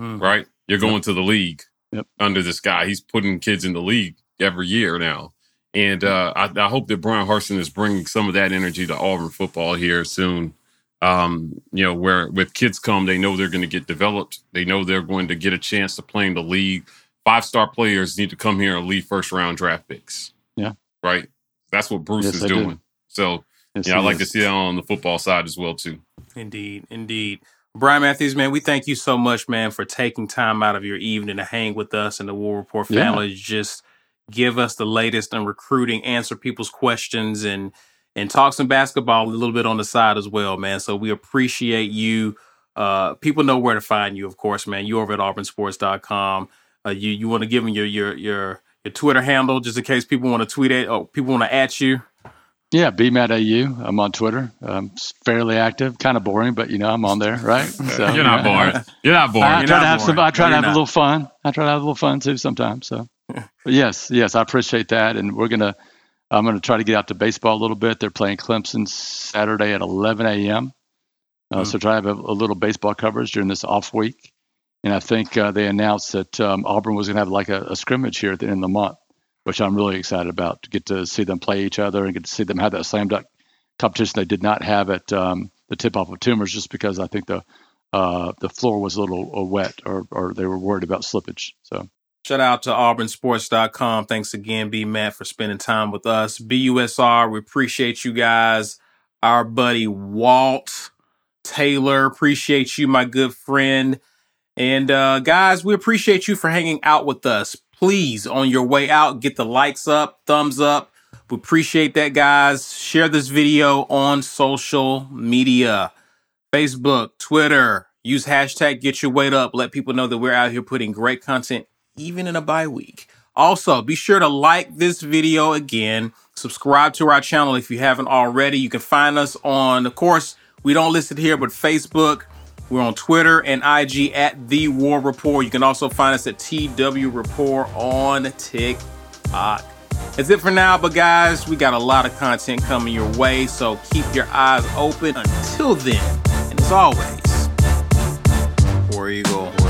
Mm. right you're going to the league Yep. under this guy he's putting kids in the league every year now and uh, I, I hope that Bryan Harsin is bringing some of that energy to Auburn football here soon. Um, you know, where with kids come, they know they're going to get developed. They know they're going to get a chance to play in the league. Five star players need to come here and lead first round draft picks. Yeah. Right. That's what Bruce Yes, is they do. doing. So, Yes, yeah, I it like to see that on the football side as well, too. Indeed, indeed. Bryan Matthews, man, we thank you so much, man, for taking time out of your evening to hang with us and the War Report Yeah. family. Just give us the latest on recruiting, answer people's questions, and and talk some basketball a little bit on the side as well, man. So we appreciate you. Uh, people know where to find you, of course, man. You're over at auburnsports.com. Uh, you you want to give them your your your your Twitter handle just in case people want to tweet at oh people want to at you. Yeah, BMATAU. I'm on Twitter. I'm fairly active. Kind of boring, but you know I'm on there, right? So, You're not boring. You're not boring. I try to have some. I try to have a little fun. I try to have a little fun too sometimes. So, but yes, yes, I appreciate that, and we're gonna. I'm gonna try to get out to baseball a little bit. They're playing Clemson Saturday at 11 a.m. Uh, Hmm. So try to have a, a little baseball coverage during this off week. And I think uh, they announced that um, Auburn was gonna have like a, a scrimmage here at the end of the month, which I'm really excited about to get to see them play each other and get to see them have that slam dunk competition they did not have at um, the tip off of Toomer's just because I think the uh, the floor was a little uh, wet or, or they were worried about slippage. So Shout out to auburnsports.com. Thanks again, B Matt, for spending time with us. BUSR, we appreciate you guys. Our buddy Walt Taylor, appreciate you, my good friend. And uh, guys, we appreciate you for hanging out with us. Please, on your way out, get the likes up, thumbs up. We appreciate that, guys. Share this video on social media Facebook, Twitter. Use hashtag get your weight up. Let people know that we're out here putting great content even in a bye week. Also, be sure to like this video again. Subscribe to our channel if you haven't already. You can find us on, of course, we don't list it here, but Facebook. We're on Twitter and IG at The War Report. You can also find us at TW Report on TikTok. That's it for now, but guys, we got a lot of content coming your way, so keep your eyes open until then. And as always, War Eagle.